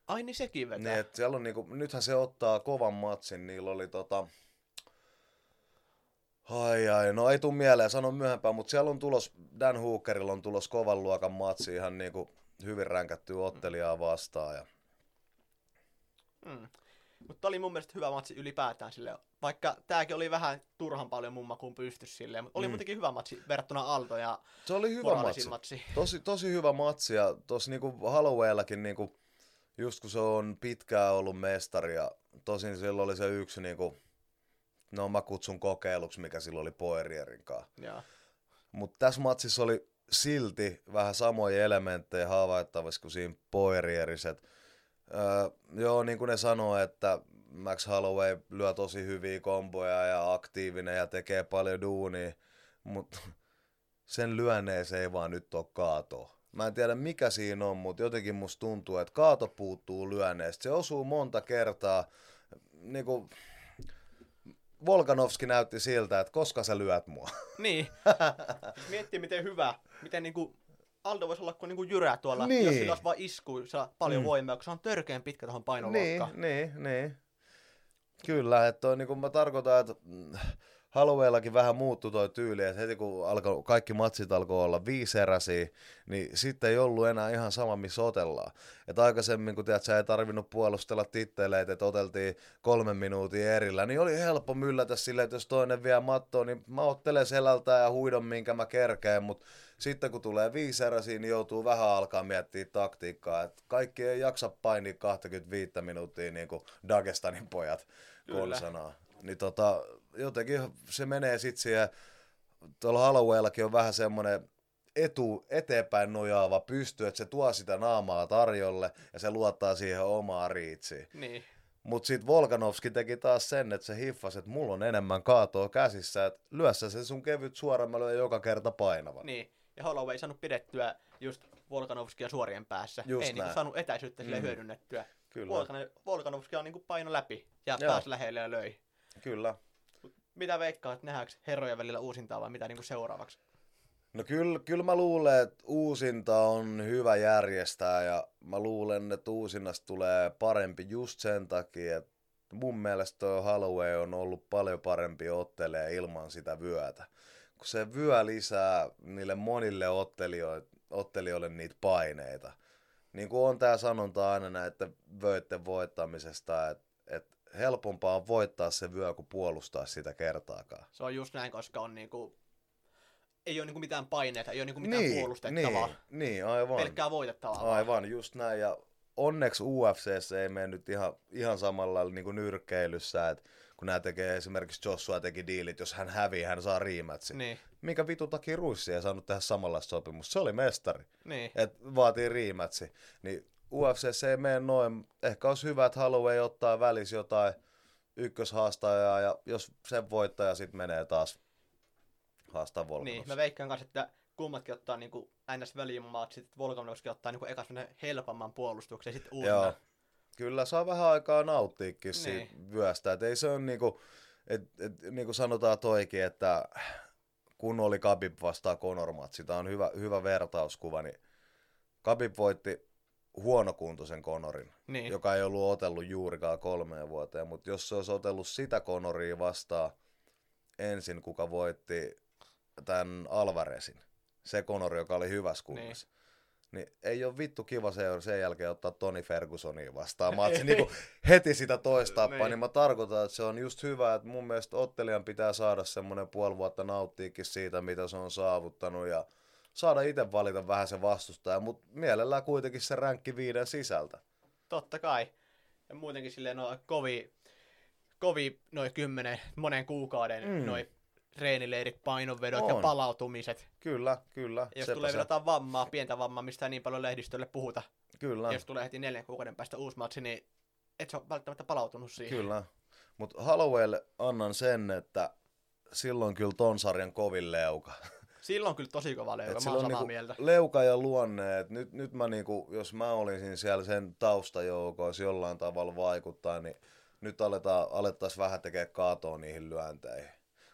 Ai niin sekin vetää. Niin, että siellä on niinku, nythän se ottaa kovan matsin, niillä oli tota... Ai ai, no ei tuu mieleen, sanon myöhempään, mutta siellä on tulos, Dan Hookerilla on tulos kovan luokan matsi ihan niinku hyvin ränkättyä ottelijaa vastaan. Ja... Mm. Mutta oli mun mielestä hyvä matsi ylipäätään sille. Vaikka tääkin oli vähän turhan paljon mumma kuin pystys silleen, mutta oli Mm. muutenkin hyvä matsi verrattuna Alto ja Se oli hyvä matsi. matsi. Tosi, tosi hyvä matsi ja tuossa niinku Hallowayllakin niinku, just kun se on pitkään ollut mestari ja tosin silloin oli se yksi niinku, no mä kutsun kokeiluksi, mikä silloin oli Poirierin kanssa. Mutta tässä matsissa oli silti vähän samoja elementtejä havaittavissa kuin siinä Poirieriset. Öö, joo, niin kuin ne sanoo, että Max Holloway lyö tosi hyviä komboja ja aktiivinen ja tekee paljon duunia, mutta sen lyönneeseen ei vaan nyt ole kaato. Mä en tiedä mikä siinä on, mutta jotenkin musta tuntuu, että kaato puuttuu lyönneestä. Se osuu monta kertaa. Niin kuin Volkanovski näytti siltä, että koska sä lyöt mua. Niin. Miettii miten hyvä, miten niinku Aldo voisi olla kuin niinku jyrää tuolla, Niin. jos sillä olisi vaan isku, paljon Mm. voimaa, kun se on törkeän pitkä tuohon niin, painoluokkaan. niin, niin. Kyllä, että on, niin kuin mä tarkoitan, että Halloweenlakin vähän muuttui toi tyyli, että heti kun alkoi, kaikki matsit alkoi olla viiseräisiä, niin sitten ei ollut enää ihan sama, missä otellaan. Et aikaisemmin, kun tiedät, sä ei tarvinnut puolustella titteleitä, että oteltiin kolmen minuutin erillä, niin oli helppo myllätä silleen, että jos toinen vie mattoon, niin mä ottelen selältä ja huidon, minkä mä kerkeen, mutta sitten kun tulee viiseräisiä, niin joutuu vähän alkaa miettiä taktiikkaa. Et kaikki ei jaksa painia 25 minuuttia niin kuin Dagestanin pojat Kyllä. konsanaa. Niin tota, jotenkin se menee sitten siihen, tuolla Halloweenlakin on vähän semmoinen etu, eteenpäin nojaava pysty, että se tuo sitä naamaa tarjolle ja se luottaa siihen omaan riitsiin. Niin. Mutta sitten Volkanovski teki taas sen, että se hiffasi, että mulla on enemmän kaatoa käsissä, että lyö sä se sun kevyt suoraan, mä lyön joka kerta painava. Niin. Ja Holloway ei saanut pidettyä just Volkanovskia suorien päässä. Just ei niinku saanut etäisyyttä sille Mm. hyödynnetty. Kyllä, Volkan, Volkanovski on niinku paino läpi ja Joo. pääsi lähelle ja löi. kyllä. Mitä veikkaat, nähdäänkö herrojen välillä uusintaa vai mitä niinku seuraavaksi? No kyllä, kyllä mä luulen, että uusinta on hyvä järjestää ja mä luulen, että uusinnasta tulee parempi just sen takia, että mun mielestä toi Holloway on ollut paljon parempi ottelee ilman sitä vyötä. Kun se vyö lisää niille monille ottelijoille, ottelijoille niitä paineita. Niin kuin on tää sanonta aina näiden vöitten voittamisesta, että, että helpompaa on voittaa se vyö kuin puolustaa sitä kertaakaan. Se on just näin, koska on niinku... Ei ole niinku mitään paineita, ei ole niinku mitään puolustettavaa. niin, niin, aivan. Pelkkää voitettavaa. Aivan, just näin. Ja onneksi UFCssä ei mene nyt ihan, ihan samalla lailla niin kuin nyrkkeilyssä, että kun nämä tekee esimerkiksi Joshua teki diilit, jos hän hävii, hän saa riimätsi. Niin, Mikä vitu takia Ruissi ei saanut tehdä samanlaista sopimusta? Se oli mestari, niin. että vaatii riimätsi. Niin UFCssä ei mene noin. Ehkä olisi hyvä, että Holloway ottaa välis jotain ykköshaastajaa ja jos sen voittaja sitten menee taas haastaa Volkanovski. Niin, mä veikkaan kanssa, että kummatkin ottaa niinku ns. välimatsit, että Volkanovski ottaa niinku eka semmonen helpomman puolustuksen ja sitten Joo. uusina. Kyllä saa vähän aikaa nauttiikin Niin. siitä vyöstä. Et ei se on niinku, et, et, niinku sanotaan toikin, että kun oli Khabib vastaan Conor matsi, tää on hyvä, hyvä vertauskuva, niin Khabib voitti huonokuntoisen Conorin, Niin, joka ei ollut otellut juurikaan kolmeen vuoteen, mutta jos se olisi otellut sitä Conoria vastaan ensin, kuka voitti tämän Alvarezin, se Conor, joka oli hyvässä kunnossa, niin. ei ole vittu kiva se, sen jälkeen ottaa Toni Fergusonia vastaan. Matsi, niin kuin heti sitä toista tappaa, Niin. niin mä tarkoitan, että se on just hyvä, että mun mielestä ottelijan pitää saada semmoinen puoli vuotta nauttiikin siitä, mitä se on saavuttanut ja saada itse valita vähän se vastustaja, mutta mielellään kuitenkin se ränkki viiden sisältä. totta kai. Ja muutenkin silleen no kovi, kovi noin kymmenen, monen kuukauden Mm. noin treenileirit, painonvedot ja On. palautumiset. Kyllä, kyllä. Ja jos sepä tulee se. vielä jotain vammaa, pientä vammaa, mistä ei niin paljon lehdistölle puhuta, Kyllä, ja jos tulee heti neljän kuukauden päästä uusi matsi, niin et se ole välttämättä palautunut siihen. kyllä. Mutta Hallowaylle annan sen, että silloin kyllä ton sarjan kovin leuka. Silloin kyllä tosi kova leuka, Et mä oon samaa niinku mieltä. leuka ja luonne, että nyt, nyt mä niinku, jos mä olisin siellä sen taustajoukoissa jollain tavalla vaikuttaa, niin nyt aletaan, alettaisiin vähän tekemään kaatoa niihin lyönteihin.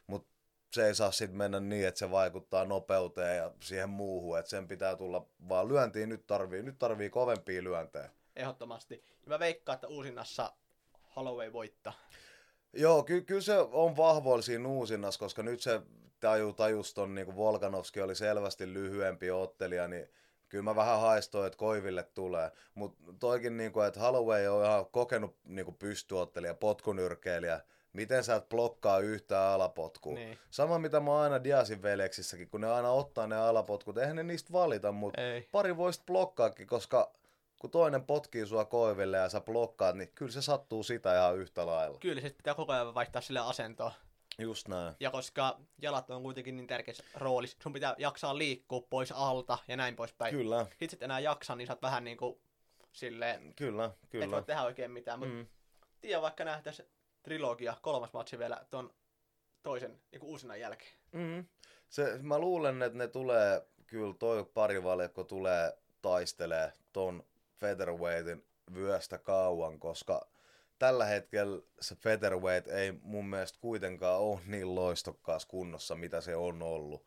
Mutta se ei saa sitten mennä niin, että se vaikuttaa nopeuteen ja siihen muuhun, että sen pitää tulla vaan lyöntiin, nyt tarvii, nyt tarvii kovempia lyöntejä. Ehdottomasti. Ja mä veikkaan, että uusinnassa Holloway voittaa. Joo, ky- kyllä se on vahvoilla siinä uusinnassa, koska nyt se taju, tajus ton, niin Volkanovski oli selvästi lyhyempi ottelija, niin kyllä mä vähän haistoin, että Koiville tulee. Mutta toikin, niin kuin, että Holloway on ihan kokenut niin kuin pystyottelija, potkunyrkeilijä, miten sä et blokkaa yhtään alapotkua. Niin. Sama mitä mä aina Diasin veljeksissäkin, kun ne aina ottaa ne alapotkut, eihän ne niistä valita, mutta Ei. pari voisit blokkaakin, koska kun toinen potkii sua koiville ja sä blokkaat, niin kyllä se sattuu sitä ihan yhtä lailla. Kyllä, sit pitää koko ajan vaihtaa sille asentoa. Just näin. Ja koska jalat on kuitenkin niin tärkeässä roolissa, sun pitää jaksaa liikkua pois alta ja näin poispäin. Kyllä, Itse et enää jaksa, niin sä oot vähän niinku silleen, kyllä, et kyllä. voi tehdä oikein mitään. Mutta Mm. tiedä vaikka nähtäis trilogia, kolmas matsi vielä ton toisen niinku uusina jälkeen. Mm. Se, mä luulen, että ne tulee, kyllä toi parivaljakko tulee taistelee ton featherweightin vyöstä kauan, koska tällä hetkellä se featherweight ei mun mielestä kuitenkaan ole niin loistokkaassa kunnossa, mitä se on ollut.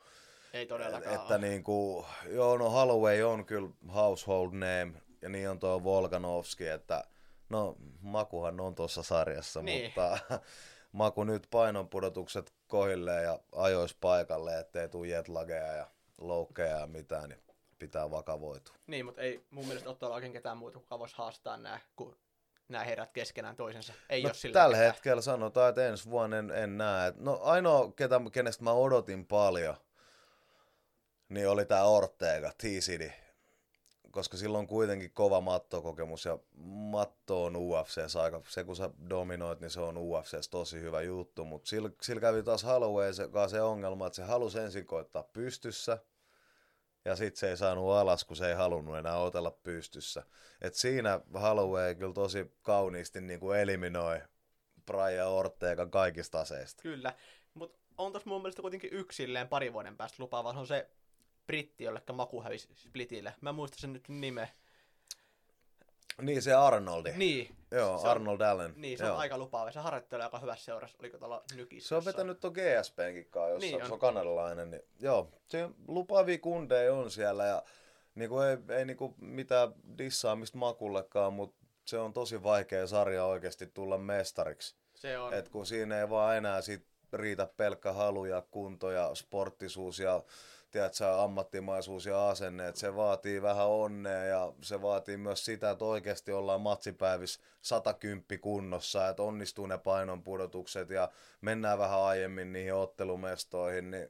Ei todellakaan Että oo. niinku, joo, no Holloway on kyllä household name, ja niin on tuo Volkanovski, että no Makuhan on tuossa sarjassa, Niin. mutta Maku nyt painonpudotukset kohilleen ja ajois paikalle, ettei tule jetlageja ja loukkeja ja mitään, niin pitää vakavoitua. Niin, mutta ei mun mielestä ole tuolla oikein ketään muuta, kuka voisi haastaa nää, kun nämä herrat keskenään toisensa. Ei No, ole sillä tällä ketään. hetkellä sanotaan, että ensi vuonna en, en näe. No ainoa, ketä, kenestä mä odotin paljon, niin oli tää Ortega, T-City. Koska sillä on kuitenkin kova mattokokemus ja matto on UFCs aika, se kun sä dominoit, niin se on UFCs tosi hyvä juttu, mutta sillä, sillä kävi taas Holloway se, se ongelma, että se halusi ensin koittaa pystyssä, ja sit se ei saanut alas, kun se ei halunnut enää otella pystyssä. Et siinä Holloway kyllä tosi kauniisti niin kuin eliminoi Brian Ortegan kaikista aseista. Kyllä, mutta on tossa mun mielestä kuitenkin yksilleen pari vuoden päästä lupaava. Se on se britti, jollekka maku hävisi Splitille. Mä en muista sen nyt nimeä. Niin se Arnoldi. Niin, Joo, se on- Arnold Allen. niin se Joo. on aika lupaava. Se harjoittelee aika hyvässä seurassa. Oliko tuolla nykissä? Se on vetänyt tuon GSPnkin kanssa, jossa Niin niin on. se on kanadalainen. Niin, joo, se lupaavia kundeja on siellä ja niinku ei, ei niinku mitään dissaamista makullekaan, mutta se on tosi vaikea sarja oikeasti tulla mestariksi. Se on. Et kun siinä ei vaan enää sit riitä pelkkä halu ja kunto ja sporttisuus ja tiedätkö, ammattimaisuus ja asenne, että se vaatii vähän onnea ja se vaatii myös sitä, että oikeasti ollaan matsipäivissä 110 kunnossa, että onnistuu ne painonpudotukset ja mennään vähän aiemmin niihin ottelumestoihin, niin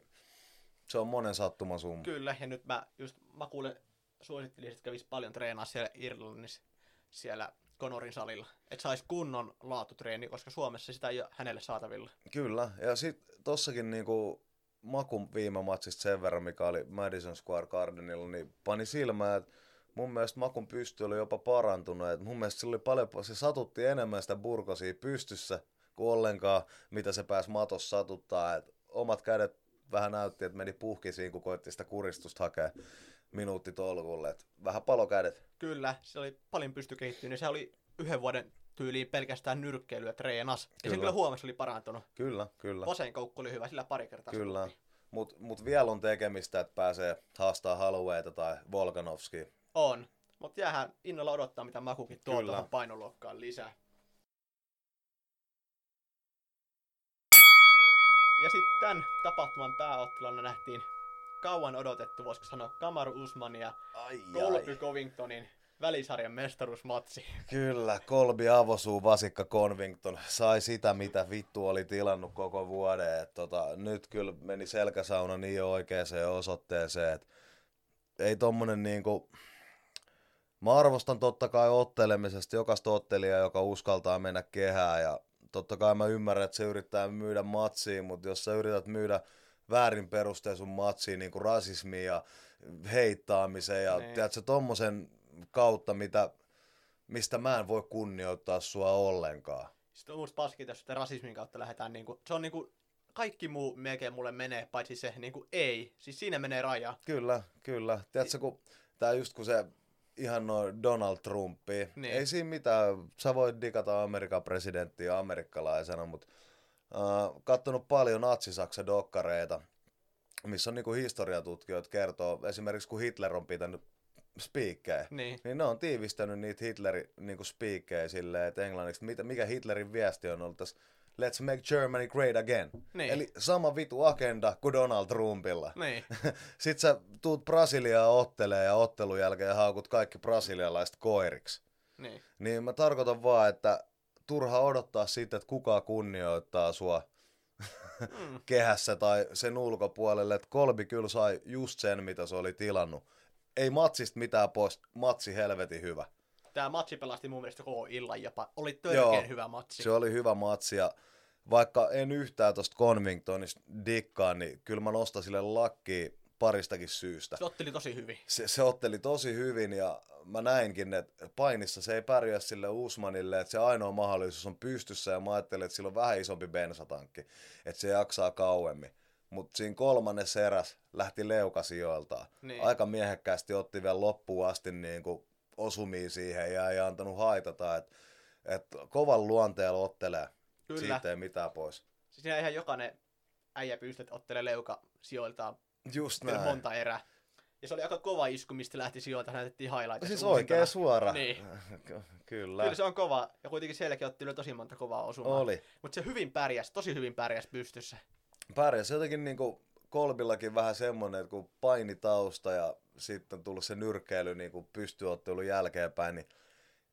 se on monen sattumasumma. Kyllä, ja nyt mä just Makulle suosittelin, että kävisi paljon treenaa siellä Irlannissa, siellä Conorin salilla. Että saisi kunnon laatutreeni, koska Suomessa sitä ei ole hänelle saatavilla. Kyllä, ja sitten tossakin niinku Makun viime matsista sen verran, mikä oli Madison Square Gardenilla, niin pani silmään, että mun mielestä Makun pysty oli jopa parantunut. Et mun mielestä sillä oli paljon, se satutti enemmän sitä burkosia pystyssä kuin ollenkaan, mitä se pääsi matossa satuttaa. Et omat kädet vähän näytti, että meni puhkisiin, kun koitti sitä kuristusta hakea minuutti tolkulle. Et vähän palo kädet. Kyllä, se oli paljon pysty kehittynyt. Se oli yhden vuoden tyyliin pelkästään nyrkkeilyä treenas. Ja sen Kyllä. huomasi oli parantunut. Kyllä, kyllä. Vasen koukku oli hyvä, sillä pari kertaa. Kyllä. Mutta mut vielä on tekemistä, että pääsee haastaa Hollowayta tai Volkanovskia. On. Mutta jäähän innolla odottaa, mitä Makukin tuo Kyllä. tuohon painoluokkaan lisää. Ja sitten tämän tapahtuman pääotteluna nähtiin kauan odotettu, voisiko sanoa, Kamaru Usman ja Colby Covingtonin välisarjan mestaruusmatsi. Kyllä, Kolbi Avosuu Vasikka Convington sai sitä, mitä vittu oli tilannut koko vuoden. Et tota, nyt kyllä meni selkäsauna niin oikeaan osoitteeseen, että ei tommonen niinku... Mä arvostan totta kai ottelemisesta jokaista ottelijaa, joka uskaltaa mennä kehään ja totta kai mä ymmärrän, että se yrittää myydä matsiin, mutta jos sä yrität myydä väärin perustein sun matsiin niin kuin rasismi ja heittaamisen ja Niin. tiedätkö, tommosen kautta, mitä, mistä mä en voi kunnioittaa sua ollenkaan. Sitten on musta paskin että rasismin kautta lähdetään niinku, se on niinku, kaikki muu melkein mulle menee, paitsi se niinku ei. Siis siinä menee raja. Kyllä, kyllä. Tiedätkö, kun tää just kun se ihan noin Donald Trumpi, Niin. niin. ei siinä mitään, sä voit digata Amerikan presidenttiä amerikkalaisena, mutta uh, kattonut paljon natsisaksa dokkareita, missä on niinku historiatutkijoita kertoo, esimerkiksi kun Hitler on pitänyt spiikkejä, Niin. niin ne on tiivistänyt niitä Hitlerin niinku spiikkejä silleen, että englanniksi, mitä, mikä Hitlerin viesti on ollut tässä, let's make Germany great again. Niin. Eli sama vitu agenda kuin Donald Trumpilla. Niin. Sitten sä tuut Brasiliaa ottelee ja ottelun jälkeen haukut kaikki brasilialaiset koiriksi. niin. Niin mä tarkoitan vaan, että turha odottaa siitä, että kuka kunnioittaa sua Mm. kehässä tai sen ulkopuolelle, että Kolbi kyllä sai just sen, mitä se oli tilannut. Ei matsista mitään pois, matsi helvetin hyvä. Tämä matsi pelasti mun mielestä koko illan jopa. Oli törkeän hyvä matsi. Se oli hyvä matsi ja vaikka en yhtään tuosta Convingtonista dikkaa, niin kyllä mä nostan sille lakki paristakin syystä. Se otteli tosi hyvin. Se, se otteli tosi hyvin ja mä näinkin, että painissa se ei pärjää sille Usmanille, että se ainoa mahdollisuus on pystyssä ja mä ajattelin, että sillä on vähän isompi bensatankki, että se jaksaa kauemmin. Mutta siinä kolmannes eräs lähti leukasijoiltaan. Niin. Aika miehekkäästi otti vielä loppuun asti niin kuin osumia siihen ja ei antanut haitata. Että et kovan luonteella ottelee. Kyllä. Siitä ei mitään pois. Siis ihan jokainen äijä pystyy ottelee leuka sijoiltaan Just näin. monta erää. Ja se oli aika kova isku, mistä lähti sijoilta, näytettiin highlights. Siis oikein suora. Niin. Kyllä. Kyllä se on kova, ja kuitenkin sielläkin otti tosi monta kovaa osumaa. Oli. Mutta se hyvin pärjäs, tosi hyvin pärjäs pystyssä. Pärjäs jotenkin niinku kolbillakin vähän semmonen, että kun painitausta ja sitten on tullut se nyrkkeily niinku pystyottelun jälkeenpäin, niin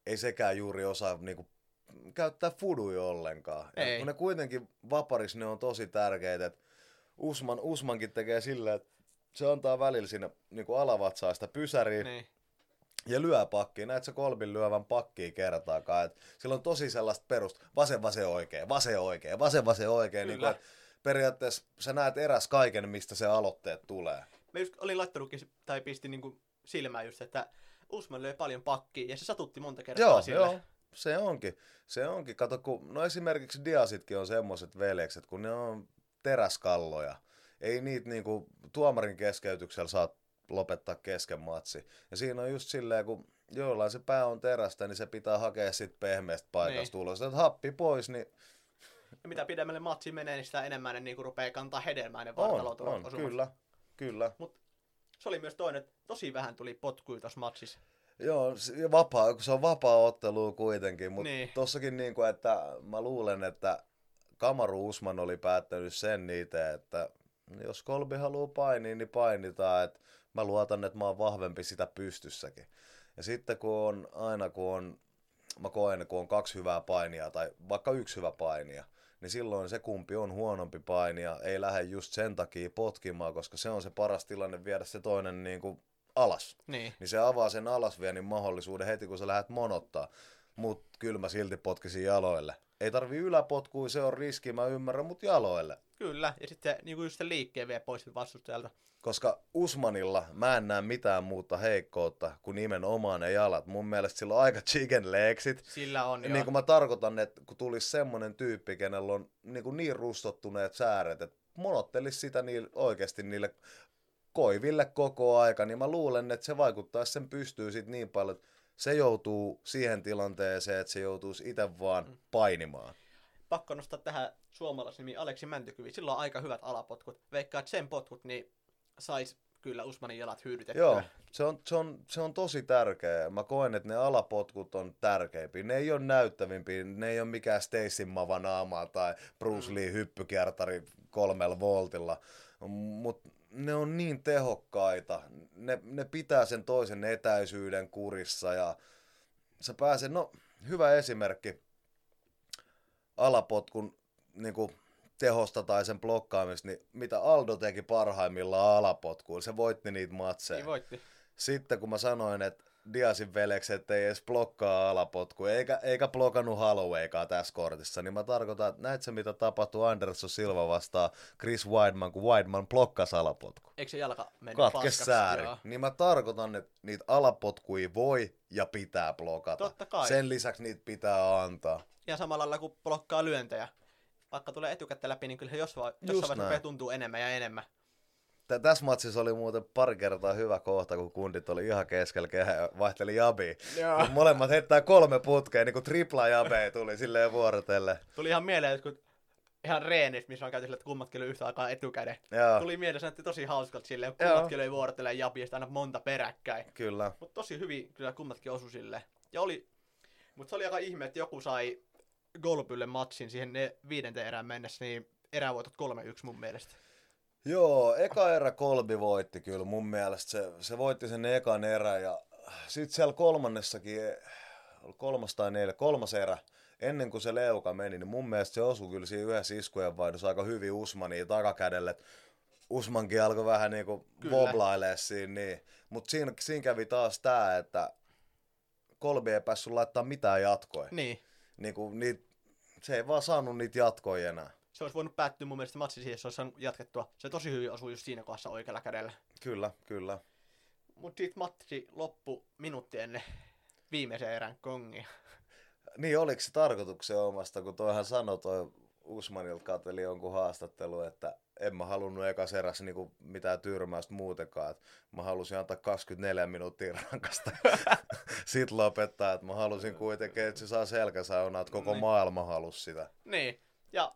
ei sekään juuri osaa niinku käyttää fuduja ollenkaan. Ei. Ja kun ne kuitenkin vaparis ne on tosi tärkeitä, että Usman, Usmankin tekee silleen, että se antaa välillä sinne niin kuin alavatsaa sitä pysäriä. Niin. Ja lyö pakkiin, näet sä kolmin lyövän pakkiin kertaakaan. Et sillä on tosi sellaista perust, vasen, vasen, oikein, vasen, oikein, vasen, vasen, oikein. Niin kuin, periaatteessa sä näet eräs kaiken, mistä se aloitteet tulee. Mä just olin laittanutkin, tai pisti niin silmään just, että Usman löi paljon pakkiin, ja se satutti monta kertaa joo, sille. Joo, se onkin. Se onkin. Kato, kun, no esimerkiksi Diasitkin on semmoiset veljekset, kun ne on teräskalloja ei niitä niinku tuomarin keskeytyksellä saa lopettaa kesken matsi. Ja siinä on just silleen, kun jollain se pää on terästä, niin se pitää hakea sit pehmeästä paikasta niin. ulos. Että happi pois, niin... Ja mitä pidemmälle matsi menee, niin sitä enemmän ne niinku rupeaa kantaa hedelmää ne on, on, kyllä, kyllä. Mut se oli myös toinen, että tosi vähän tuli potkuja tuossa matsissa. Joo, vapaa, kun se on vapaa ottelu kuitenkin, mutta niin. tossakin niin kuin, että mä luulen, että Kamaru Usman oli päättänyt sen niitä, että jos Kolbi haluaa painia, niin painitaan. Et mä luotan, että mä oon vahvempi sitä pystyssäkin. Ja sitten kun on aina, kun on, mä koen, kun on kaksi hyvää painia tai vaikka yksi hyvä painia, niin silloin se kumpi on huonompi painija ei lähde just sen takia potkimaan, koska se on se paras tilanne viedä se toinen niin kuin alas. Niin. niin se avaa sen alasviennin mahdollisuuden heti, kun sä lähdet monottaa. Mutta kyllä mä silti potkisin jaloille. Ei tarvi yläpotkua, se on riski, mä ymmärrän, mutta jaloille. Kyllä, ja sitten niin kuin just se liikkeen vie pois vastustajalta. Koska Usmanilla mä en näe mitään muuta heikkoutta kuin nimenomaan ne jalat. Mun mielestä sillä on aika chicken legsit. Sillä on, Niin kuin mä tarkoitan, että kun tulisi semmonen tyyppi, kenellä on niin, kuin niin rustottuneet sääret, että monottelisi sitä niille, oikeasti niille koiville koko aika, niin mä luulen, että se vaikuttaisi sen pystyy sit niin paljon, että se joutuu siihen tilanteeseen, että se joutuisi itse vaan mm. painimaan. Pakko nostaa tähän suomalaisnimi Aleksi Mäntykyvi. Sillä on aika hyvät alapotkut. Veikkaa, että sen potkut niin sais kyllä Usmanin jalat hyödytettyä. Joo, se on, se, on, se on tosi tärkeä. Mä koen, että ne alapotkut on tärkeimpiä. Ne ei ole näyttävimpiä, ne ei ole mikään Stacey Mavanaama tai Bruce mm. Lee hyppykiertari kolmella voltilla. Mutta ne on niin tehokkaita. Ne, ne pitää sen toisen etäisyyden kurissa ja sä pääset, no hyvä esimerkki, alapotkun niin kuin, tehosta tai sen blokkaamista, niin mitä Aldo teki parhaimmillaan alapotkuun, se voitti niitä matseja. Niin voitti. Sitten kun mä sanoin, että Diasin velekset ei edes blokkaa alapotku, eikä, eikä blokannut Hollowaykaan tässä kortissa, niin mä tarkoitan, että näet se mitä tapahtui Anderson Silva vastaan Chris Weidman, kun Weidman blokkasi alapotku. Eikö se jalka mennyt Katkes sääri. Niin mä tarkoitan, että niitä alapotkuja voi ja pitää blokata. Totta kai. Sen lisäksi niitä pitää antaa. Ja samalla lailla kuin blokkaa lyöntejä. Vaikka tulee etukäteen läpi, niin kyllä se jossain vaiheessa tuntuu enemmän ja enemmän tässä matsissa oli muuten pari kertaa hyvä kohta, kun kundit oli ihan keskellä kehä vaihteli jabi. Molemmat heittää kolme putkea, niin kuin tripla jabe tuli silleen vuorotelle. Tuli ihan mieleen, että kun ihan reenit, missä on käyty sille, että kummatkin yhtä aikaa etukäden. Joo. Tuli mieleen, että tosi hauskalta silleen, kummatkin oli vuorotelle jabi, aina monta peräkkäin. Kyllä. Mutta tosi hyvin kyllä kummatkin osu silleen. Ja oli, mutta se oli aika ihme, että joku sai Golpylle matsin siihen ne viidenteen erään mennessä, niin erävoitot 3-1 mun mielestä. Joo, eka erä Kolbi voitti kyllä mun mielestä. Se, se voitti sen ekan erä ja sitten siellä kolmannessakin, kolmas tai neljä, kolmas erä, ennen kuin se leuka meni, niin mun mielestä se osui kyllä siinä yhdessä iskujen vaihdossa aika hyvin Usmaniin takakädelle. Usmankin alkoi vähän niinku boblailee siinä, niin. mutta siinä, siinä kävi taas tämä, että Kolbi ei päässyt laittaa mitään jatkoja. Niin. Niin kuin, niit, se ei vaan saanut niitä jatkoja enää. Se olisi voinut päättyä mun mielestä matsi siihen, se olisi saanut jatkettua. Se tosi hyvin osui just siinä kohdassa oikealla kädellä. Kyllä, kyllä. Mutta siitä matsi loppu minuutti ennen viimeisen erän kongia. Niin, oliko se tarkoituksen omasta, kun toihan sanoi toi Usmanilta katseli jonkun haastattelu, että en mä halunnut ekas erässä niinku mitään tyrmäystä muutenkaan. Et mä halusin antaa 24 minuuttia rankasta. Sitten lopettaa, että mä halusin kuitenkin, että se saa selkäsaunaa, että koko Niin. maailma halusi sitä. Niin. Ja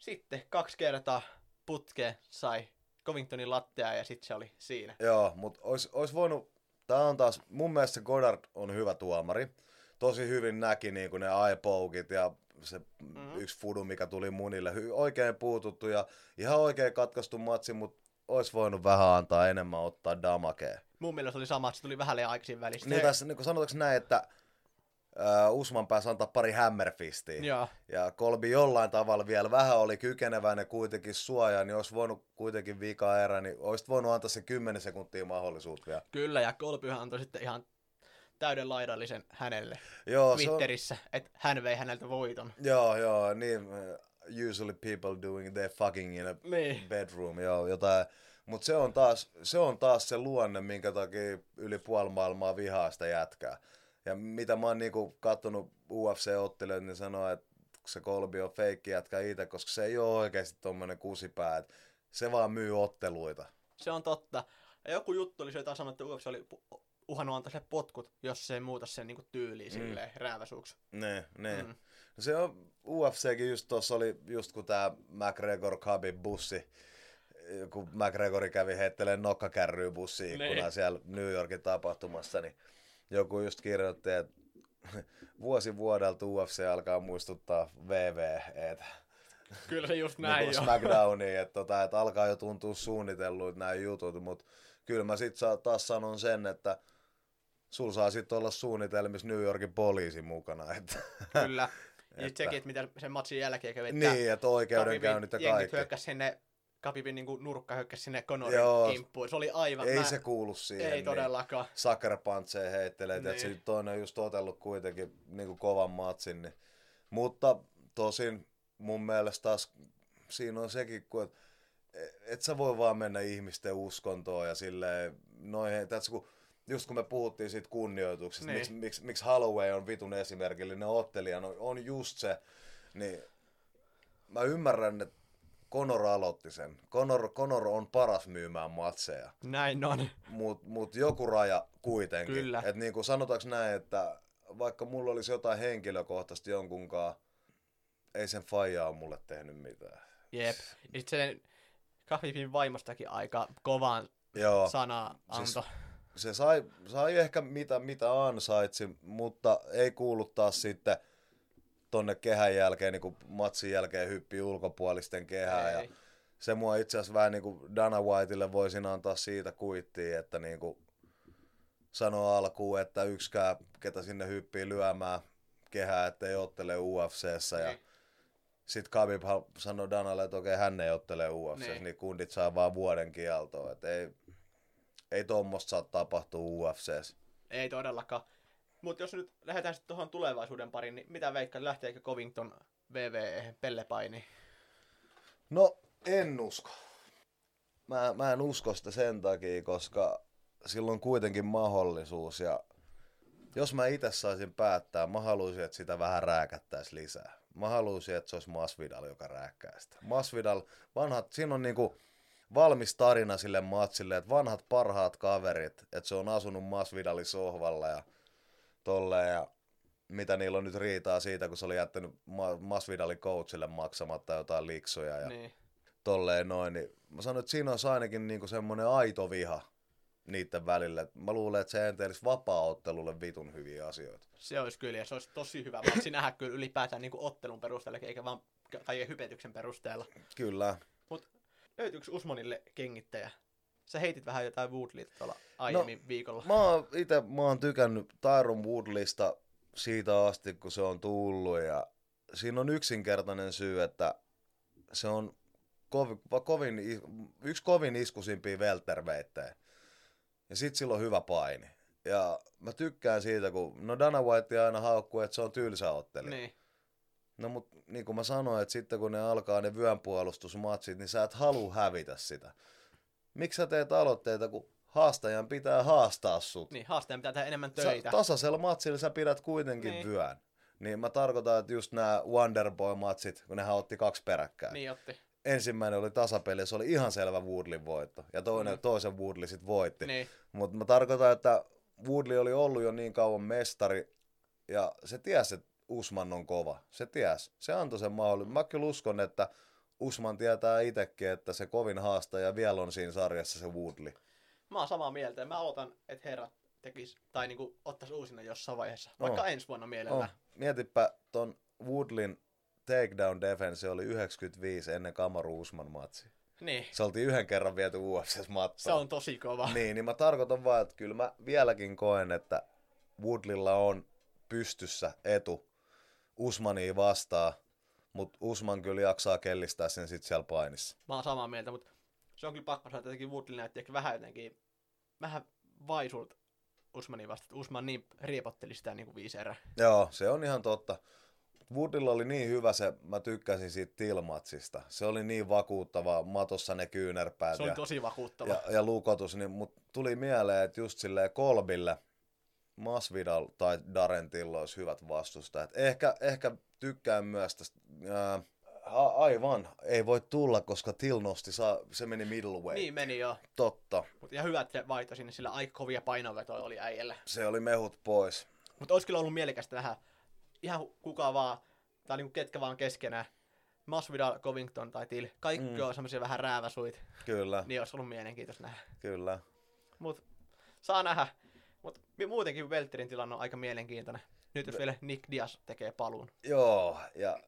sitten kaksi kertaa putke sai Covingtonin lattea ja sitten se oli siinä. Joo, mutta ois, ois voinut, tää on taas, mun mielestä se Goddard on hyvä tuomari. Tosi hyvin näki niinku ne eyepoukit ja se mm. yksi fudu, mikä tuli munille. Hy- oikein puututtu ja ihan oikein katkaistu matsi, mutta ois voinut vähän antaa enemmän ottaa damakea. Mun mielestä oli sama, että se tuli vähän liian aikaisin välistä. Niin tässä niin sanotaanko näin, että uh, Usman pääsi antaa pari hammerfistia. Joo. Ja Kolbi jollain tavalla vielä vähän oli kykeneväinen kuitenkin suojaan, niin olisi voinut kuitenkin vika erä, niin olisit voinut antaa se 10 sekuntia mahdollisuutta vielä. Kyllä, ja Kolpyhän antoi sitten ihan täyden laidallisen hänelle Joo, se on, Twitterissä, että hän vei häneltä voiton. joo, joo, niin, uh, usually people doing their fucking in a Niin. bedroom, joo, jotain. Mutta se on, taas, se on taas se luonne, minkä takia yli puoli maailmaa vihaa sitä jätkää. Ja mitä mä oon niinku kattonut UFC-ottelijoita, niin sanoo, että se Kolbi on feikki jätkä itse, koska se ei ole oikeasti tommonen kusipää. että Se vaan myy otteluita. Se on totta. Ja joku juttu oli se, jota sanoi, että UFC oli uhannut antaa sille potkut, jos se ei muuta sen niinku tyyliin mm. silleen rääväsuuksi. Ne, ne. Mm. Mm. Se on, UFCkin just tuossa oli, just kun tää McGregor Khabib bussi, kun McGregori kävi heittelemään nokkakärryä bussiin ikkunaan Niin. siellä New Yorkin tapahtumassa, niin joku just kirjoitti, että vuosi vuodelta UFC alkaa muistuttaa VVEtä. Kyllä se just näin niin jo. SmackDownia, että, tota, että alkaa jo tuntua suunnitelluit nämä jutut, mutta kyllä mä sit taas sanon sen, että sul saa sitten olla suunnitelmissa New Yorkin poliisi mukana. Että, Kyllä. Ja Että- sekin, että mitä sen matsin jälkeen kävi. niin, että oikeudenkäynnit ja jengit kaikki. hyökkäsi sinne, Kapipin niinku nurkka hyökkäsi sinne Conorin Joo. kimppuun. Se oli aivan... Ei mä... se kuulu siihen. Ei todellakaan. Niin. Sucker puncheja heittelee, niin. että Niin. se toinen on just otellut kuitenkin niin kuin kovan matsin. Niin. Mutta tosin mun mielestä taas siinä on sekin, kun et, et sä voi vaan mennä ihmisten uskontoon ja silleen noihin, tässä kun just kun me puhuttiin siitä kunnioituksesta, Niin. miksi, miksi, miksi Holloway on vitun esimerkillinen ottelija, no, on just se, niin mä ymmärrän, että Conor aloitti sen. Conor, Conor on paras myymään matseja. Näin on. Mut, mut joku raja kuitenkin. Kyllä. Et niinku sanotaanko näin, että vaikka mulla olisi jotain henkilökohtaisesti jonkunkaan, ei sen faija ole mulle tehnyt mitään. Jep. Ja sitten sen Kapipin vaimostakin aika kovaan Joo, sanaa siis- anto. se sai, sai ehkä mitä, mitä ansaitsi, mutta ei kuulu taas sitten tonne kehän jälkeen, niin kuin matsin jälkeen hyppii ulkopuolisten kehään. Ja se mua itse asiassa vähän niin kuin Dana Whiteille voisin antaa siitä kuittia, että niin kuin sanoo alkuun, että yksikään, ketä sinne hyppii lyömään kehää, että ei ottele UFCssä. Ja Niin. sitten Khabib ha- sanoi Danalle, että okei, hän ei ottele UFCssä, Niin. niin. kundit saa vaan vuoden kieltoa. Että ei, ei tuommoista saa tapahtua UFCssä. Ei todellakaan. Mutta jos nyt lähdetään sitten tuohon tulevaisuuden pariin, niin mitä veikkaa, lähteekö Covington VVE pellepaini? No, en usko. Mä, mä en usko sitä sen takia, koska sillä on kuitenkin mahdollisuus ja jos mä itse saisin päättää, mä haluaisin, että sitä vähän rääkättäisi lisää. Mä haluaisin, että se olisi Masvidal, joka rääkkää sitä. Masvidal, vanhat, siinä on niinku valmis tarina sille matsille, että vanhat parhaat kaverit, että se on asunut Masvidalin sohvalla ja tolleen ja mitä niillä on nyt riitaa siitä, kun se oli jättänyt Ma- Masvidalin coachille maksamatta jotain liksoja ja Niin. tolleen noin, niin mä sanoin, että siinä olisi ainakin niinku semmoinen aito viha niiden välillä. Mä luulen, että se enteelisi vapaa-ottelulle vitun hyviä asioita. Se olisi kyllä, ja se olisi tosi hyvä matsi nähdä kyllä ylipäätään niin ottelun perusteella, eikä vaan kaiken hypetyksen perusteella. Kyllä. Löytyykö Usmanille kengittäjä? Sä heitit vähän jotain Woodleyta tuolla aiemmin no, viikolla. Mä oon ite, mä oon tykännyt Tyron Woodlista siitä asti, kun se on tullut ja siinä on yksinkertainen syy, että se on kovin, kovin, yksi kovin iskusimpia welterweighttejä. Ja sit sillä on hyvä paini. Ja mä tykkään siitä, kun no Dana White aina haukkuu, että se on tylsä otteli. Niin. No mut niin kuin mä sanoin, että sitten kun ne alkaa ne vyönpuolustusmatsit, niin sä et halua hävitä sitä. Miksi sä teet aloitteita, kun haastajan pitää haastaa sut? Niin, haastajan pitää tehdä enemmän Sä, töitä. tasaisella matsilla sä pidät kuitenkin Niin. vyön. Niin mä tarkoitan, että just nämä Wonderboy-matsit, kun nehän otti kaksi peräkkäin. Niin otti. Ensimmäinen oli tasapeli, se oli ihan selvä Woodlin voitto. Ja toinen, Mm. toisen Woodley sit voitti. Niin. Mutta mä tarkoitan, että Woodley oli ollut jo niin kauan mestari, ja se tiesi, että Usman on kova. Se tiesi. Se antoi sen mahdollisuuden. Mä kyllä uskon, että Usman tietää itsekin, että se kovin haastaja vielä on siinä sarjassa se Woodley. Mä oon samaa mieltä ja mä aloitan, että herrat tekis, tai niinku ottais uusina jossain vaiheessa. Vaikka ensi vuonna mielellä. Oh, mietipä ton Woodlin takedown defense oli 95 ennen Kamaru Usman matsi. Niin. Se oltiin yhden kerran viety UFCs mattoon. Se on tosi kova. Niin, niin mä tarkoitan vaan, että kyllä mä vieläkin koen, että Woodlilla on pystyssä etu Usmania vastaan, mutta Usman kyllä jaksaa kellistää sen sit siellä painissa. Mä oon samaa mieltä, mutta se on kyllä pakko sanoa, että jotenkin Woodley näytti ehkä vähän jotenkin, vähän vaisulta Usmanin vasta. että Usman niin riepotteli sitä niin kuin viisi erää. Joo, se on ihan totta. Woodilla oli niin hyvä se, mä tykkäsin siitä Tilmatsista. Se oli niin vakuuttava, matossa ne kyynärpäät Se oli ja, tosi vakuuttava. ja, ja lukotus, niin mut tuli mieleen, että just silleen Kolbille Masvidal tai Darren Till olisi hyvät vastustajat. Ehkä, ehkä tykkään myös tästä, ää, a- aivan, ei voi tulla, koska Till nosti, saa, se meni middleweight. Niin meni jo. Totta, Mutta ihan hyvä, että se vaihtoi sinne, sillä aika kovia painonvetoja oli äijällä. se oli mehut pois. Mutta olisi kyllä ollut mielekästä nähdä ihan kuka vaan, tai niinku ketkä vaan keskenään. Masvidal, Covington tai Till. Kaikki. Mm. on semmoisia vähän rääväsuit. Kyllä, Niin olisi ollut mielenkiintoista nähdä. kyllä. Mut saa nähdä. Mut muutenkin Welterin tilanne on aika mielenkiintoinen. Nyt jos vielä Nick Diaz tekee paluun. Joo, ja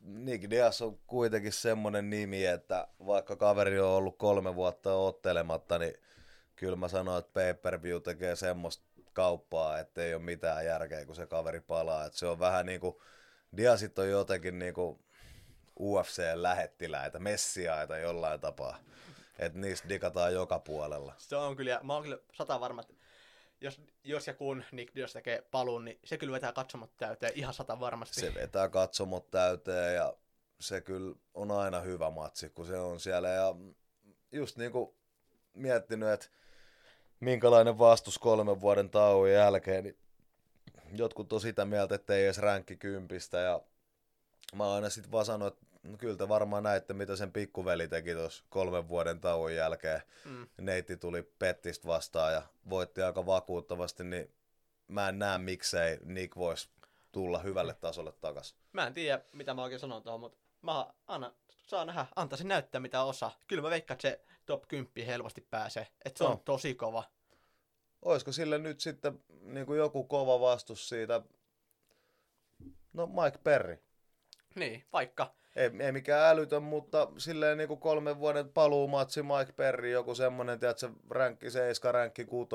Nick Diaz on kuitenkin semmonen nimi, että vaikka kaveri on ollut kolme vuotta ottelematta, niin kyllä mä sanoin, että pay-per-view tekee semmoista kauppaa, että ei ole mitään järkeä, kun se kaveri palaa. Et se on vähän niinku, Diazit on jotenkin niinku UFC-lähettiläitä, messiaita jollain tapaa. Että niistä digataan joka puolella. Se on kyllä, ja mä oon kyllä sata varma, että jos, jos ja kun Nick Diaz tekee paluun, niin se kyllä vetää katsomot täyteen ihan sata varmasti. Se vetää katsomot täyteen ja se kyllä on aina hyvä matsi, kun se on siellä. Ja just niin kuin miettinyt, että minkälainen vastus kolmen vuoden tauon jälkeen, niin jotkut on sitä mieltä, että ei edes ränkki kympistä. Ja mä aina sitten vaan sanonut, että no kyllä te varmaan näitte, mitä sen pikkuveli teki tuossa kolmen vuoden tauon jälkeen. Mm. Neitti tuli Pettistä vastaan ja voitti aika vakuuttavasti, niin mä en näe miksei Nick voisi tulla hyvälle tasolle takas. Mä en tiedä, mitä mä oikein sanon tuohon, mutta mä anna, saa nähdä, antaisin näyttää mitä osaa. Kyllä mä veikkaan, että se top 10 helposti pääsee. Että se on No. tosi kova. Olisiko sille nyt sitten niin kuin joku kova vastus siitä, no Mike Perry. Niin, vaikka. Ei, ei mikään älytön, mutta silleen niin kuin kolmen vuoden paluumatsi Mike Perry, joku semmonen, tiedätkö, ränkki 7, ränkki 6,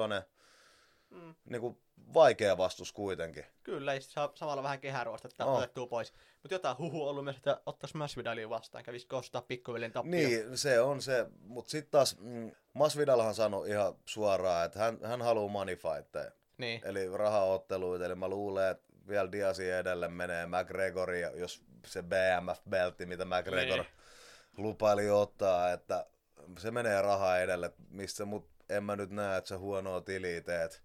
Mm. niin kuin vaikea vastus kuitenkin. Kyllä, sit saa samalla vähän kehäruostetta Oh. otettua pois. Mutta jotain huhu on ollut myös, että ottaisi Masvidalin vastaan, kävisi kostaa pikkuveljen tappio. Niin, se on se, mutta sitten taas mm, Masvidalhan sanoi ihan suoraan, että hän, hän haluaa money fightteja. Niin. Eli rahaotteluita, eli mä luulen, että vielä Diasin edelle menee McGregor, ja jos se BMF-beltti, mitä McGregor Niin. lupaili ottaa, että se menee rahaa edelle, mistä, mut en mä nyt näe, että sä huonoa tiliä teet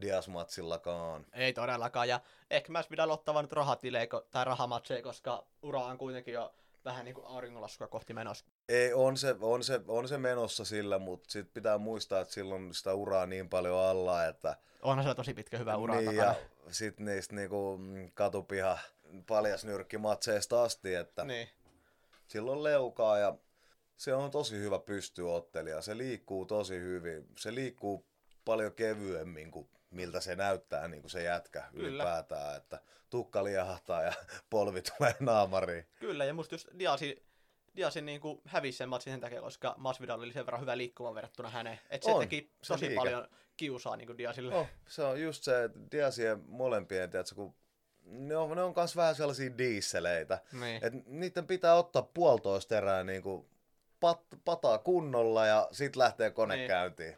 Dias-matsillakaan. Ei todellakaan, ja ehkä Masvidal ottaa nyt rahatilejä ko- tai rahamatseja, koska ura on kuitenkin jo vähän niin kuin auringonlaskua kohti menossa. Ei, on se, on se, on se menossa sillä, mutta sit pitää muistaa, että silloin sitä uraa niin paljon alla, että Onhan se tosi pitkä hyvä ura niin, takana. ja sit niistä niinku mm, katupiha paljasnyrkkimatseista asti, että Niin. silloin leukaa ja se on tosi hyvä pystyottelija. Se liikkuu tosi hyvin. Se liikkuu paljon kevyemmin kuin miltä se näyttää niin kuin se jätkä Kyllä. ylipäätään. Että tukka liehahtaa ja polvi tulee naamariin. Kyllä, ja musta just Diasi, Diasi niin kuin hävisi sen matsin sen takia, koska Masvidal oli sen verran hyvä liikkumaan verrattuna häneen. Että se On, teki se tosi liike. paljon kiusaa niin kuin Diasille. Oh, se on just se, että Diasien molempien, tiedätkö, kun ne on, ne on kans vähän sellaisia diisseleitä. Niin. Et niiden pitää ottaa puolitoista erää niin kuin pat, pataa kunnolla ja sit lähtee kone Niin. käyntiin.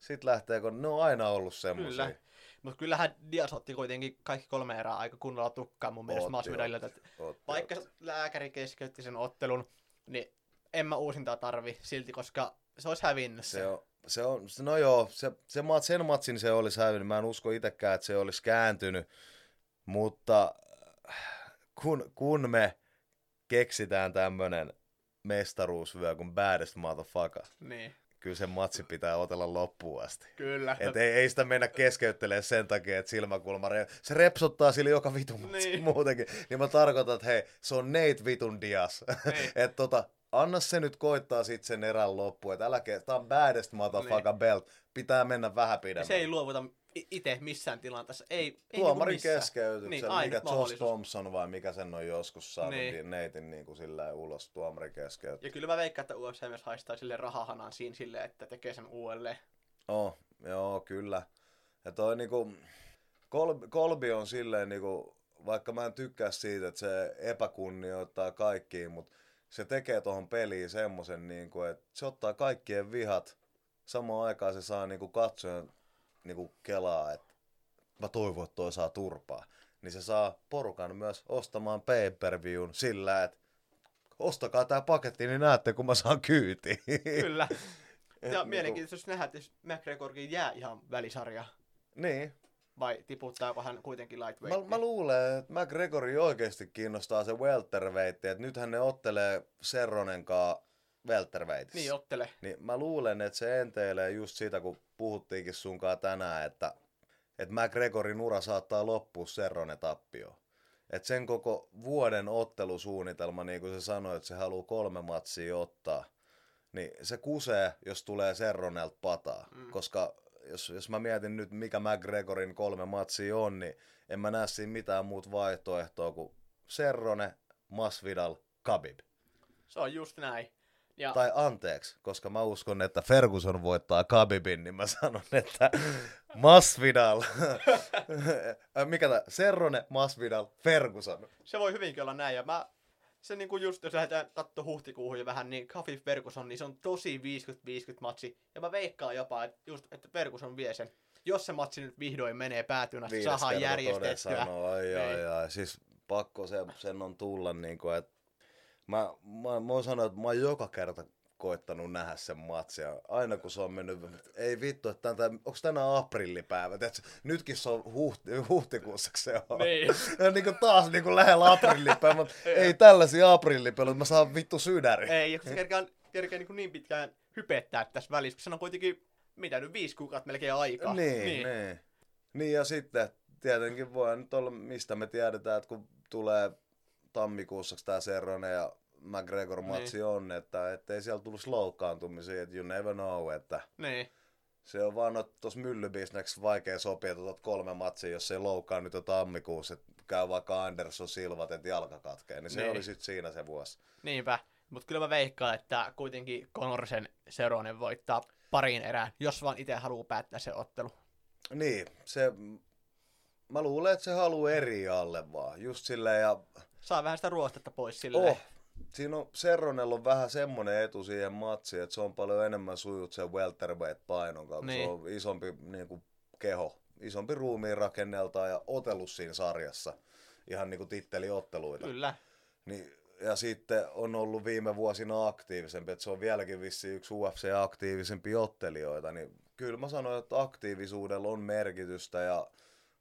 sit lähtee, kun ne on aina ollut semmosia. Kyllä. Mutta kyllähän Dias otti kuitenkin kaikki kolme erää aika kunnolla tukkaan mun mielestä Otti, Masvidalilta. Vaikka otti. lääkäri keskeytti sen ottelun, niin en mä uusintaa tarvi silti, koska se olisi hävinnyt Se on, se on, no joo, se, se, mat- sen matsin se olisi hävinnyt. Mä en usko itsekään, että se olisi kääntynyt. Mutta kun, kun me keksitään tämmönen mestaruusvyö kuin baddest motherfucker, Niin, kyllä se matsi pitää otella loppuun asti. kyllä. Et ei, ei sitä mennä keskeyttelemään sen takia, että silmäkulma, re- se repsottaa sille joka vitun matsi Niin. muutenkin. Niin mä tarkoitan, että hei, se on Nate vitun Dias. Niin. että tota, anna se nyt koittaa sit sen erän loppuun, että älä tää on baddest motherfucker Niin. belt, pitää mennä vähän Ja pidemmän. se ei luovuta itse missään tilanteessa. Ei, ei Tuomarin niinku keskeytyksen, Niin, mikä Josh. Thompson vai mikä sen on joskus saanut Niin. niin. Neitin niin kuin sillä ulos tuomarin keskeytyksen. Ja kyllä mä veikkaan, että UFC myös haistaa sille rahahanan siinä silleen, että tekee sen uudelleen. Oh, joo, kyllä. Ja toi niinku, Kolbi, Kolbi on silleen niinku, vaikka mä en tykkää siitä, että se epäkunnioittaa kaikkiin, mutta se tekee tuohon peliin semmoisen, niinku, että se ottaa kaikkien vihat. Samaan aikaan se saa niinku katsojan niinku kelaa, että mä toivon, että toi saa turpaa. Niin se saa porukan myös ostamaan pay-per-viewn sillä, että ostakaa tää paketti, niin näette, kun mä saan kyytiin. Kyllä. Et ja niinku- mielenkiintoista nähdä, että jos McGregorkin jää ihan välisarja, Niin, vai tiputtaako hän kuitenkin Mä, lightweight. mä luulen, että McGregori oikeasti kiinnostaa se welterweight, että nythän ne ottelee Serronen kanssa welterweightissa. Niin, ottele. Niin mä luulen, että se enteilee just sitä, kun puhuttiinkin sunkaan tänään, että, että McGregorin ura saattaa loppua Serronen tappioon. Et sen koko vuoden ottelusuunnitelma, niin kuin se sanoi, että se haluaa kolme matsia ottaa, niin se kusee, jos tulee Serronelta pataa. Mm. Koska jos, jos mä mietin nyt, mikä McGregorin kolme matsia on, niin en mä näe siinä mitään muuta vaihtoehtoa kuin Serrone, Masvidal, Khabib. Se on just näin. Ja Tai anteeksi, koska mä uskon, että Ferguson voittaa Khabibin, niin mä sanon, että Masvidal. Mikä tää? Serrone, Masvidal, Ferguson. se voi hyvinkin olla näin. Ja mä, se niinku just, jos lähdetään katsoa huhtikuuhun jo vähän, niin Khabib Ferguson, niin se on tosi 50-50 matsi. Ja mä veikkaan jopa, että just, että Ferguson vie sen. Jos se matsi nyt vihdoin menee päätyyn asti, saadaan järjestettyä. sanoo, ai, ai, Niin. ai. Siis pakko se, sen on tulla, niin kuin, että mä, mä, mä oon sanonut, että mä oon joka kerta koittanut nähdä sen matsia. Aina kun se on mennyt, ei vittu, että tämän, onko tänään aprillipäivä? Tiedätkö, nytkin se on huhti, huhtikuussa se on. Niin. Ja niin kuin taas niin kuin lähellä aprillipäivä, mutta ei tällaisia aprillipäivä, mä saan vittu sydäri. Ei, kun se kerkeää, kerkeää niin, niin pitkään hypettää tässä välissä, kun se on kuitenkin, mitä nyt, viisi kuukautta melkein aikaa. Niin, niin. niin. Niin ja sitten tietenkin voi nyt olla, mistä me tiedetään, että kun tulee tammikuussa tämä Serrone ja McGregor-matsi Niin. on, että ettei siellä tullut loukkaantumisia, että you never know, että Niin. se on vaan tuossa myllybisneksessä vaikea sopia, että otat kolme matsia, jos ei loukkaa nyt jo tammikuussa, että käy vaikka Anderson Silvat, että jalka katkee, niin se Niin. oli sitten siinä se vuosi. Niinpä. Mutta kyllä mä veikkaan, että kuitenkin Conorsen Seronen voittaa pariin erään, jos vaan itse haluaa päättää se ottelu. Niin, se, mä luulen, että se haluaa eri alle vaan, just silleen ja Saa vähän sitä ruostetta pois silleen. Oh. Siinä on, Serronella on vähän semmoinen etu siihen matsiin, että se on paljon enemmän sujut sen welterweight painon kautta. Niin. Se on isompi niin kuin, keho, isompi ruumiin rakenneltaan ja otellut siinä sarjassa. Ihan niin kuin titteliotteluita. Kyllä. Niin, ja sitten on ollut viime vuosina aktiivisempi, että se on vieläkin vissiin yksi UFC-aktiivisempi ottelijoita. Niin kyllä mä sanoin, että aktiivisuudella on merkitystä ja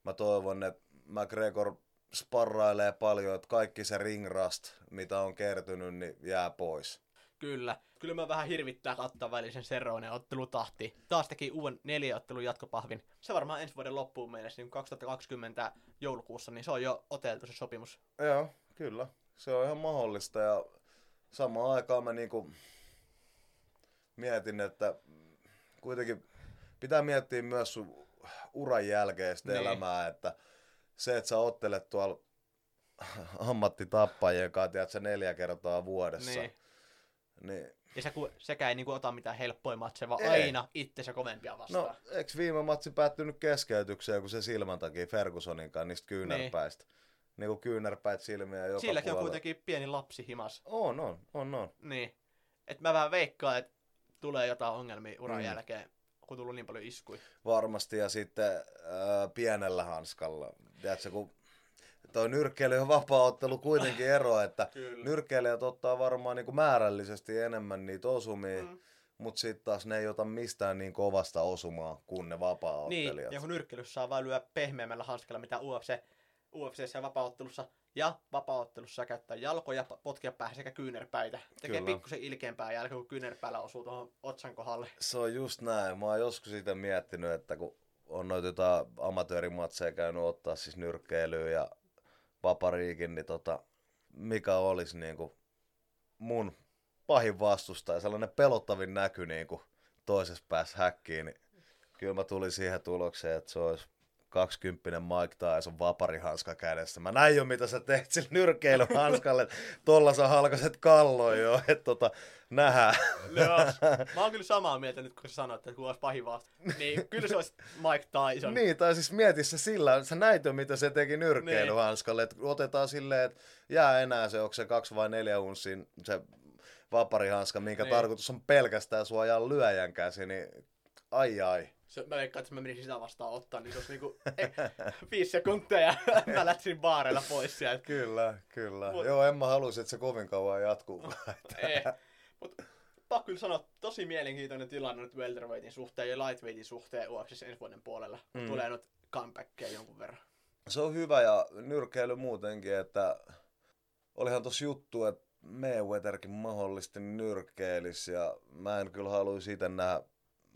mä toivon, että McGregor sparrailee paljon, että kaikki se ringrust, mitä on kertynyt, niin jää pois. Kyllä. Kyllä mä vähän hirvittää katsoa välisen Seronen ottelutahti. Taas teki uuden neljäottelun jatkopahvin. Se varmaan ensi vuoden loppuun mennessä, niin 2020 joulukuussa, niin se on jo oteltu se sopimus. Joo, kyllä. Se on ihan mahdollista ja samaan aikaan mä niinku mietin, että kuitenkin pitää miettiä myös sun uran jälkeistä niin. elämää, että se, että sä ottelet tuolla ammattitappajien kanssa, tiedät, sä neljä kertaa vuodessa, Niin. niin, niin Ja se, sekä ei niinku ota mitään helppoja matseja, vaan Ei. aina itsensä kovempia vastaan. No, eikö viime matsi päättynyt keskeytykseen, kun se silmän takia Fergusonin kanssa niistä kyynärpäistä? Niin kuin kyynärpäät silmiä joka Silläkin on puolella. kuitenkin pieni lapsi himas. On, on, on, on. Niin. Et mä vähän veikkaan, että tulee jotain ongelmia uran Mm. jälkeen kun tullut niin paljon iskuja. Varmasti, ja sitten äh, pienellä hanskalla. Tiedätkö, kun toi nyrkkeily ja vapaa-ottelu kuitenkin ero, että nyrkkeilijät ottaa varmaan niin kuin määrällisesti enemmän niitä osumia, mm. mutta sitten taas ne ei ota mistään niin kovasta osumaa kuin ne vapaa-ottelijat. Niin, ja kun nyrkkeilyssä saa vaan lyödä pehmeämmällä hanskalla, mitä UFC, UFC ja vapaaottelussa. Ja vapaaottelussa käyttää jalkoja, potkia päähän sekä kyynärpäitä. Tekee Kyllä. pikkusen ilkeämpää jälkeen, kun kyynärpäällä osuu tuohon otsan kohdalle. Se on just näin. Mä oon joskus sitä miettinyt, että kun on noita jotain amatöörimatseja käynyt ottaa siis nyrkkeilyä ja vapariikin, niin tota, mikä olisi niinku mun pahin vastustaja, sellainen pelottavin näky niinku toisessa päässä häkkiin, niin kyllä mä tulin siihen tulokseen, että se olisi 20 Mike Tyson vaparihanska kädessä. Mä näin jo, mitä sä teet sillä nyrkkeilyhanskalle, että tolla sä halkaset kalloin jo, että tota, nähdään. Joo. Mä oon kyllä samaa mieltä nyt, kun sä sanoit, että kun olisi pahin vasta. Niin, kyllä se olisi Mike Tyson. Niin, tai siis mieti se sillä, sä näit jo mitä se teki nyrkkeilyhanskalle, että otetaan silleen, että jää enää se, onko se kaksi vai neljä unssin se vaparihanska, minkä Niin. tarkoitus on pelkästään suojaa lyöjän käsi, niin ai ai. Se, mä veikkaan, että mä menisin sitä vastaan ottaa, niin se olisi niinku eh, viisi sekuntia ja mä lähtisin baareilla pois sieltä. Kyllä, kyllä. Mut- Joo, en mä halusi, että se kovin kauan jatkuu. Eh. Mut pakko kyllä sanoa, tosi mielenkiintoinen tilanne nyt welterweightin suhteen ja lightweightin suhteen UFCssä ensi vuoden puolella. Mm. Tulee nyt comebackkejä jonkun verran. Se on hyvä ja nyrkkeily muutenkin, että olihan tossa juttu, että Mayweatherkin mahdollisesti nyrkkeilis ja mä en kyllä haluaisi itse nähdä,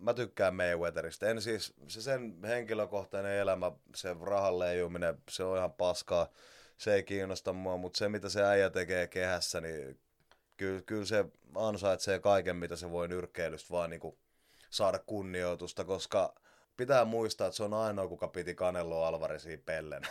mä tykkään Mayweatherista. En siis, se sen henkilökohtainen elämä, se rahan leijuminen, se on ihan paskaa. Se ei kiinnosta mua, mutta se mitä se äijä tekee kehässä, niin kyllä, kyllä se ansaitsee kaiken, mitä se voi nyrkkeilystä vaan niinku saada kunnioitusta, koska pitää muistaa, että se on ainoa, kuka piti Canelo Alvarezia pellen.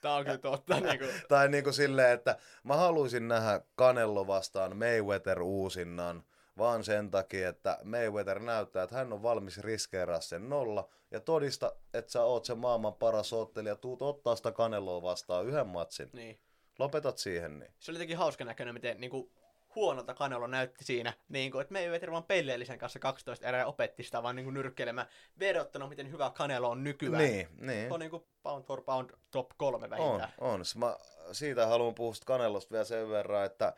Tää on kyllä totta. niinku, tai niinku silleen, että mä haluaisin nähdä Canelo vastaan Mayweather uusinnan, vaan sen takia, että Mayweather näyttää, että hän on valmis riskeeraa sen nolla ja todista, että sä oot se maailman paras ottelija, tuut ottaa sitä Caneloa vastaan yhden matsin. niin. Lopetat siihen niin. Se oli jotenkin hauska näköinen, miten niinku, huonolta Canelo näytti siinä, niin kuin, että ei vaan pelleellisen kanssa 12 erää opetti sitä vaan niin kuin nyrkkeilemään, verrattuna miten hyvä Canelo on nykyään. Niin, niin. On niin kuin pound for pound top kolme On, vähintään. on. S- Mä siitä haluan puhua Kanelosta vielä sen verran, että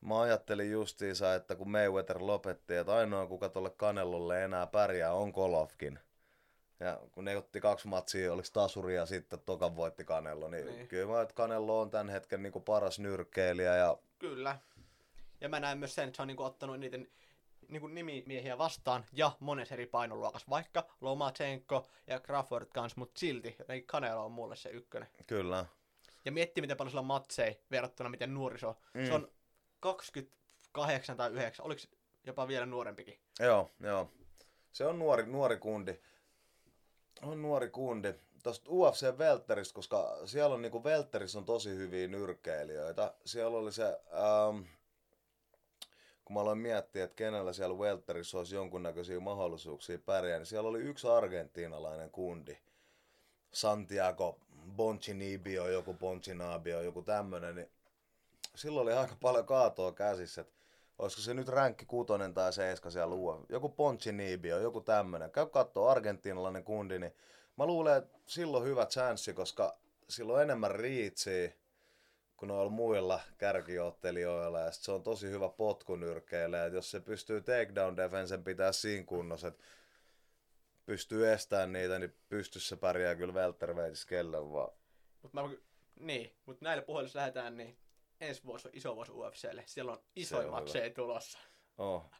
mä ajattelin justiinsa, että kun Mayweather lopetti, että ainoa kuka tuolle Kanelolle enää pärjää on Golovkin. Ja kun ne otti kaksi matsia, oliko tasuri ja sitten tokan voitti Kanelo, niin, niin. Kyllä mä että Kanelo on tämän hetken niin paras nyrkkeilijä ja Kyllä. Ja mä näen myös sen, että se on niin kuin, ottanut niiden niin kuin nimimiehiä vastaan ja monessa eri painoluokassa, vaikka Lomachenko ja Crawford kanssa, mutta silti jotenkin Canelo on mulle se ykkönen. kyllä. Ja miettii, miten paljon sillä on matseja verrattuna miten nuori se on. Mm. Se on 28 tai 9, oliko jopa vielä nuorempikin. Joo, joo. Se on nuori, nuori kundi. On nuori kundi. Tuosta UFC Welteristä, koska siellä on niinku Welterissä on tosi hyviä nyrkkeilijöitä. Siellä oli se, ähm, kun mä aloin miettiä, että kenellä siellä Welterissä olisi jonkunnäköisiä mahdollisuuksia pärjää, niin siellä oli yksi argentiinalainen kundi. Santiago Boncinibio, joku Boncinabio, joku tämmönen, niin silloin oli aika paljon kaatoa käsissä, että olisiko se nyt ränkki kutonen tai seiska siellä luo. Joku Poncinibio, joku tämmönen. Käy kattoo argentiinalainen kundi, niin mä luulen, että silloin hyvä chanssi, koska silloin enemmän riitsiä kuin noilla muilla kärkiottelijoilla. Ja se on tosi hyvä potkunyrkkeille. Ja jos se pystyy takedown defensen pitää siinä kunnossa, että pystyy estämään niitä, niin pystyssä pärjää kyllä welterweightissä kelle vaan. Mut mä, niin, mutta näillä jos lähdetään, niin ensi vuosi on iso vuosi UFClle. Siellä on isoja matseja tulossa. Oh.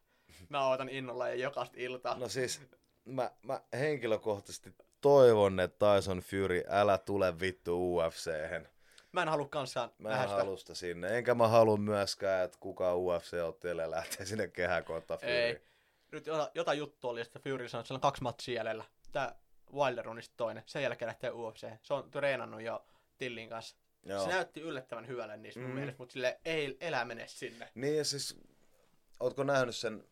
Mä ootan innolla ja jokaista iltaa. No siis, mä, mä henkilökohtaisesti toivon, että Tyson Fury, älä tule vittu UFC:hen. Mä en halua kanssaan Mä en sitä sinne. Enkä mä halua myöskään, että kukaan UFC-ottelija lähtee sinne kehään kohta Fury. Ei. Nyt jota, jotain juttu oli, että Fury sanoi, että siellä on kaksi matsia jäljellä. Tää Wilder on toinen. Sen jälkeen lähtee UFC. Se on treenannut jo Tillin kanssa. Joo. Se näytti yllättävän hyvälle niissä mun Mm. mielestä, mutta sille ei elä mene sinne. Niin ja siis, ootko nähnyt sen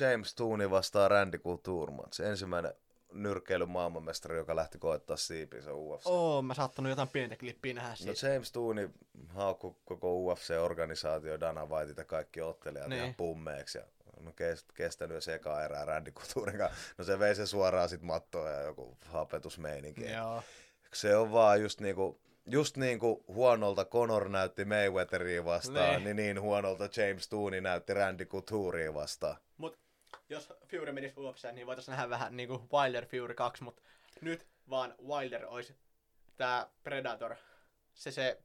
James Tooney vastaan Randy Couture match? Ensimmäinen nyrkkeilyn maailmanmestari, joka lähti koettaa siipinsä UFC. Oo, mä saattanut jotain pientä klippiä nähdä No siitä. James Tooney haukkui koko UFC-organisaatio, Dana White ja kaikki ottelijat Niin. ihan pummeeksi. Ja no kest, kestänyt jo eka erää Randy Couturen. No se vei se suoraan sit mattoon ja joku hapetusmeininki. Joo. Se on vaan just niinku, just niin kuin huonolta Conor näytti Mayweatheria vastaan, Niin. niin, niin huonolta James Tooney näytti Randy Couturea vastaan. Mut jos Fury menisi UFC:ään, niin voitaisiin nähdä vähän niinku Wilder Fury 2, mut nyt vaan Wilder olisi tää Predator. Se se...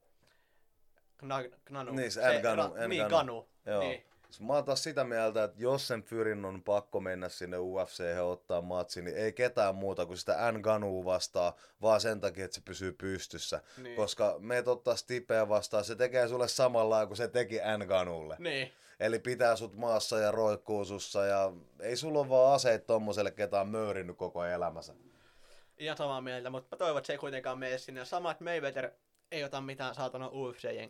Gna, gnanu. Niin, se Ngannou, ra- Niin. Ganu. Joo. Niin. Mä oon taas sitä mieltä, että jos sen Fyrin on pakko mennä sinne UFC ja ottaa matsi, niin ei ketään muuta kuin sitä Ngannou vastaan, vaan sen takia, että se pysyy pystyssä. Niin. Koska meet ottaa Stipeä vastaan, se tekee sulle samalla kuin se teki Ngannoulle. Niin. Eli pitää sut maassa ja roikkuu sussa ja ei sulla ole vaan aseet tommoselle, ketä on möyrinyt koko elämänsä. Ihan samaa mieltä, mutta mä toivon, että se ei kuitenkaan mene sinne. Sama, että Mayweather ei ota mitään saatana UFC-jen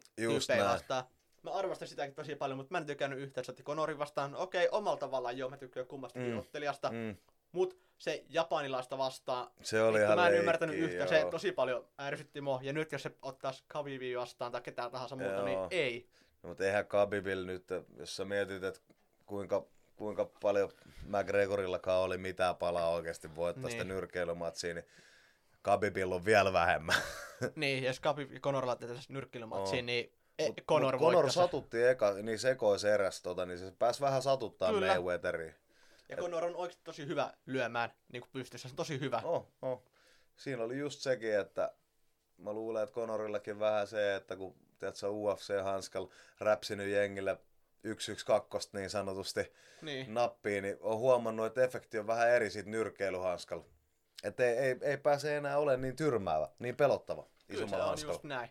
vastaan. Mä arvostan sitäkin tosi paljon, mutta mä en tykännyt yhtään, otti Conorin vastaan. Okei, omalla tavallaan joo, mä tykkään kummastakin Mm. ottelijasta. Mm. Mm. Mut se japanilaista vastaan, Se oli ihan mä en leikkiä, ymmärtänyt yhtään. Se tosi paljon ärsytti mua. Ja nyt jos se ottaisi Khabibia vastaan tai ketään tahansa muuta, Joo. niin ei. No, mutta eihän Khabibilla nyt, jos sä mietit, että kuinka, kuinka paljon McGregorillakaan oli mitään palaa oikeasti voittaa Niin. sitä nyrkkeilymatsia, niin Khabibilla on vielä vähemmän. niin, jos Khabib ja Conor laitettaisiin nyrkkeilymatsiin, Oo. niin e, Mut- Conor, mut Conor satutti eka, niin sekois eräs, tota, niin se pääsi vähän satuttaa Kyllä. Mayweatheriin. Ja Conor on oikeasti tosi hyvä lyömään niin kuin pystyssä. Se on tosi hyvä. Oh, oh. Siinä oli just sekin, että mä luulen, että Conorillakin vähän se, että kun tiedätkö, UFC-hanskalla räpsinyt jengille 1-1-2 niin sanotusti Niin. nappiin, niin on huomannut, että efekti on vähän eri siitä nyrkkeilyhanskalla. Että ei, ei, ei pääse enää olemaan niin tyrmäävä, niin pelottava Kyllä se isommalla on hanskalla. just näin.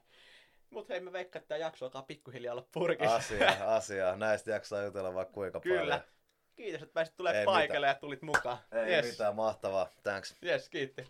Mut hei, mä veikkaan, että tämä jakso alkaa pikkuhiljaa olla purkissa. Asia, asia. Näistä jaksaa jutella vaikka kuinka Kyllä. paljon. Kiitos, että pääsit tulemaan Ei paikalle ja tulit mukaan. Ei yes. mitään, mahtavaa. Thanks. Yes, kiitti.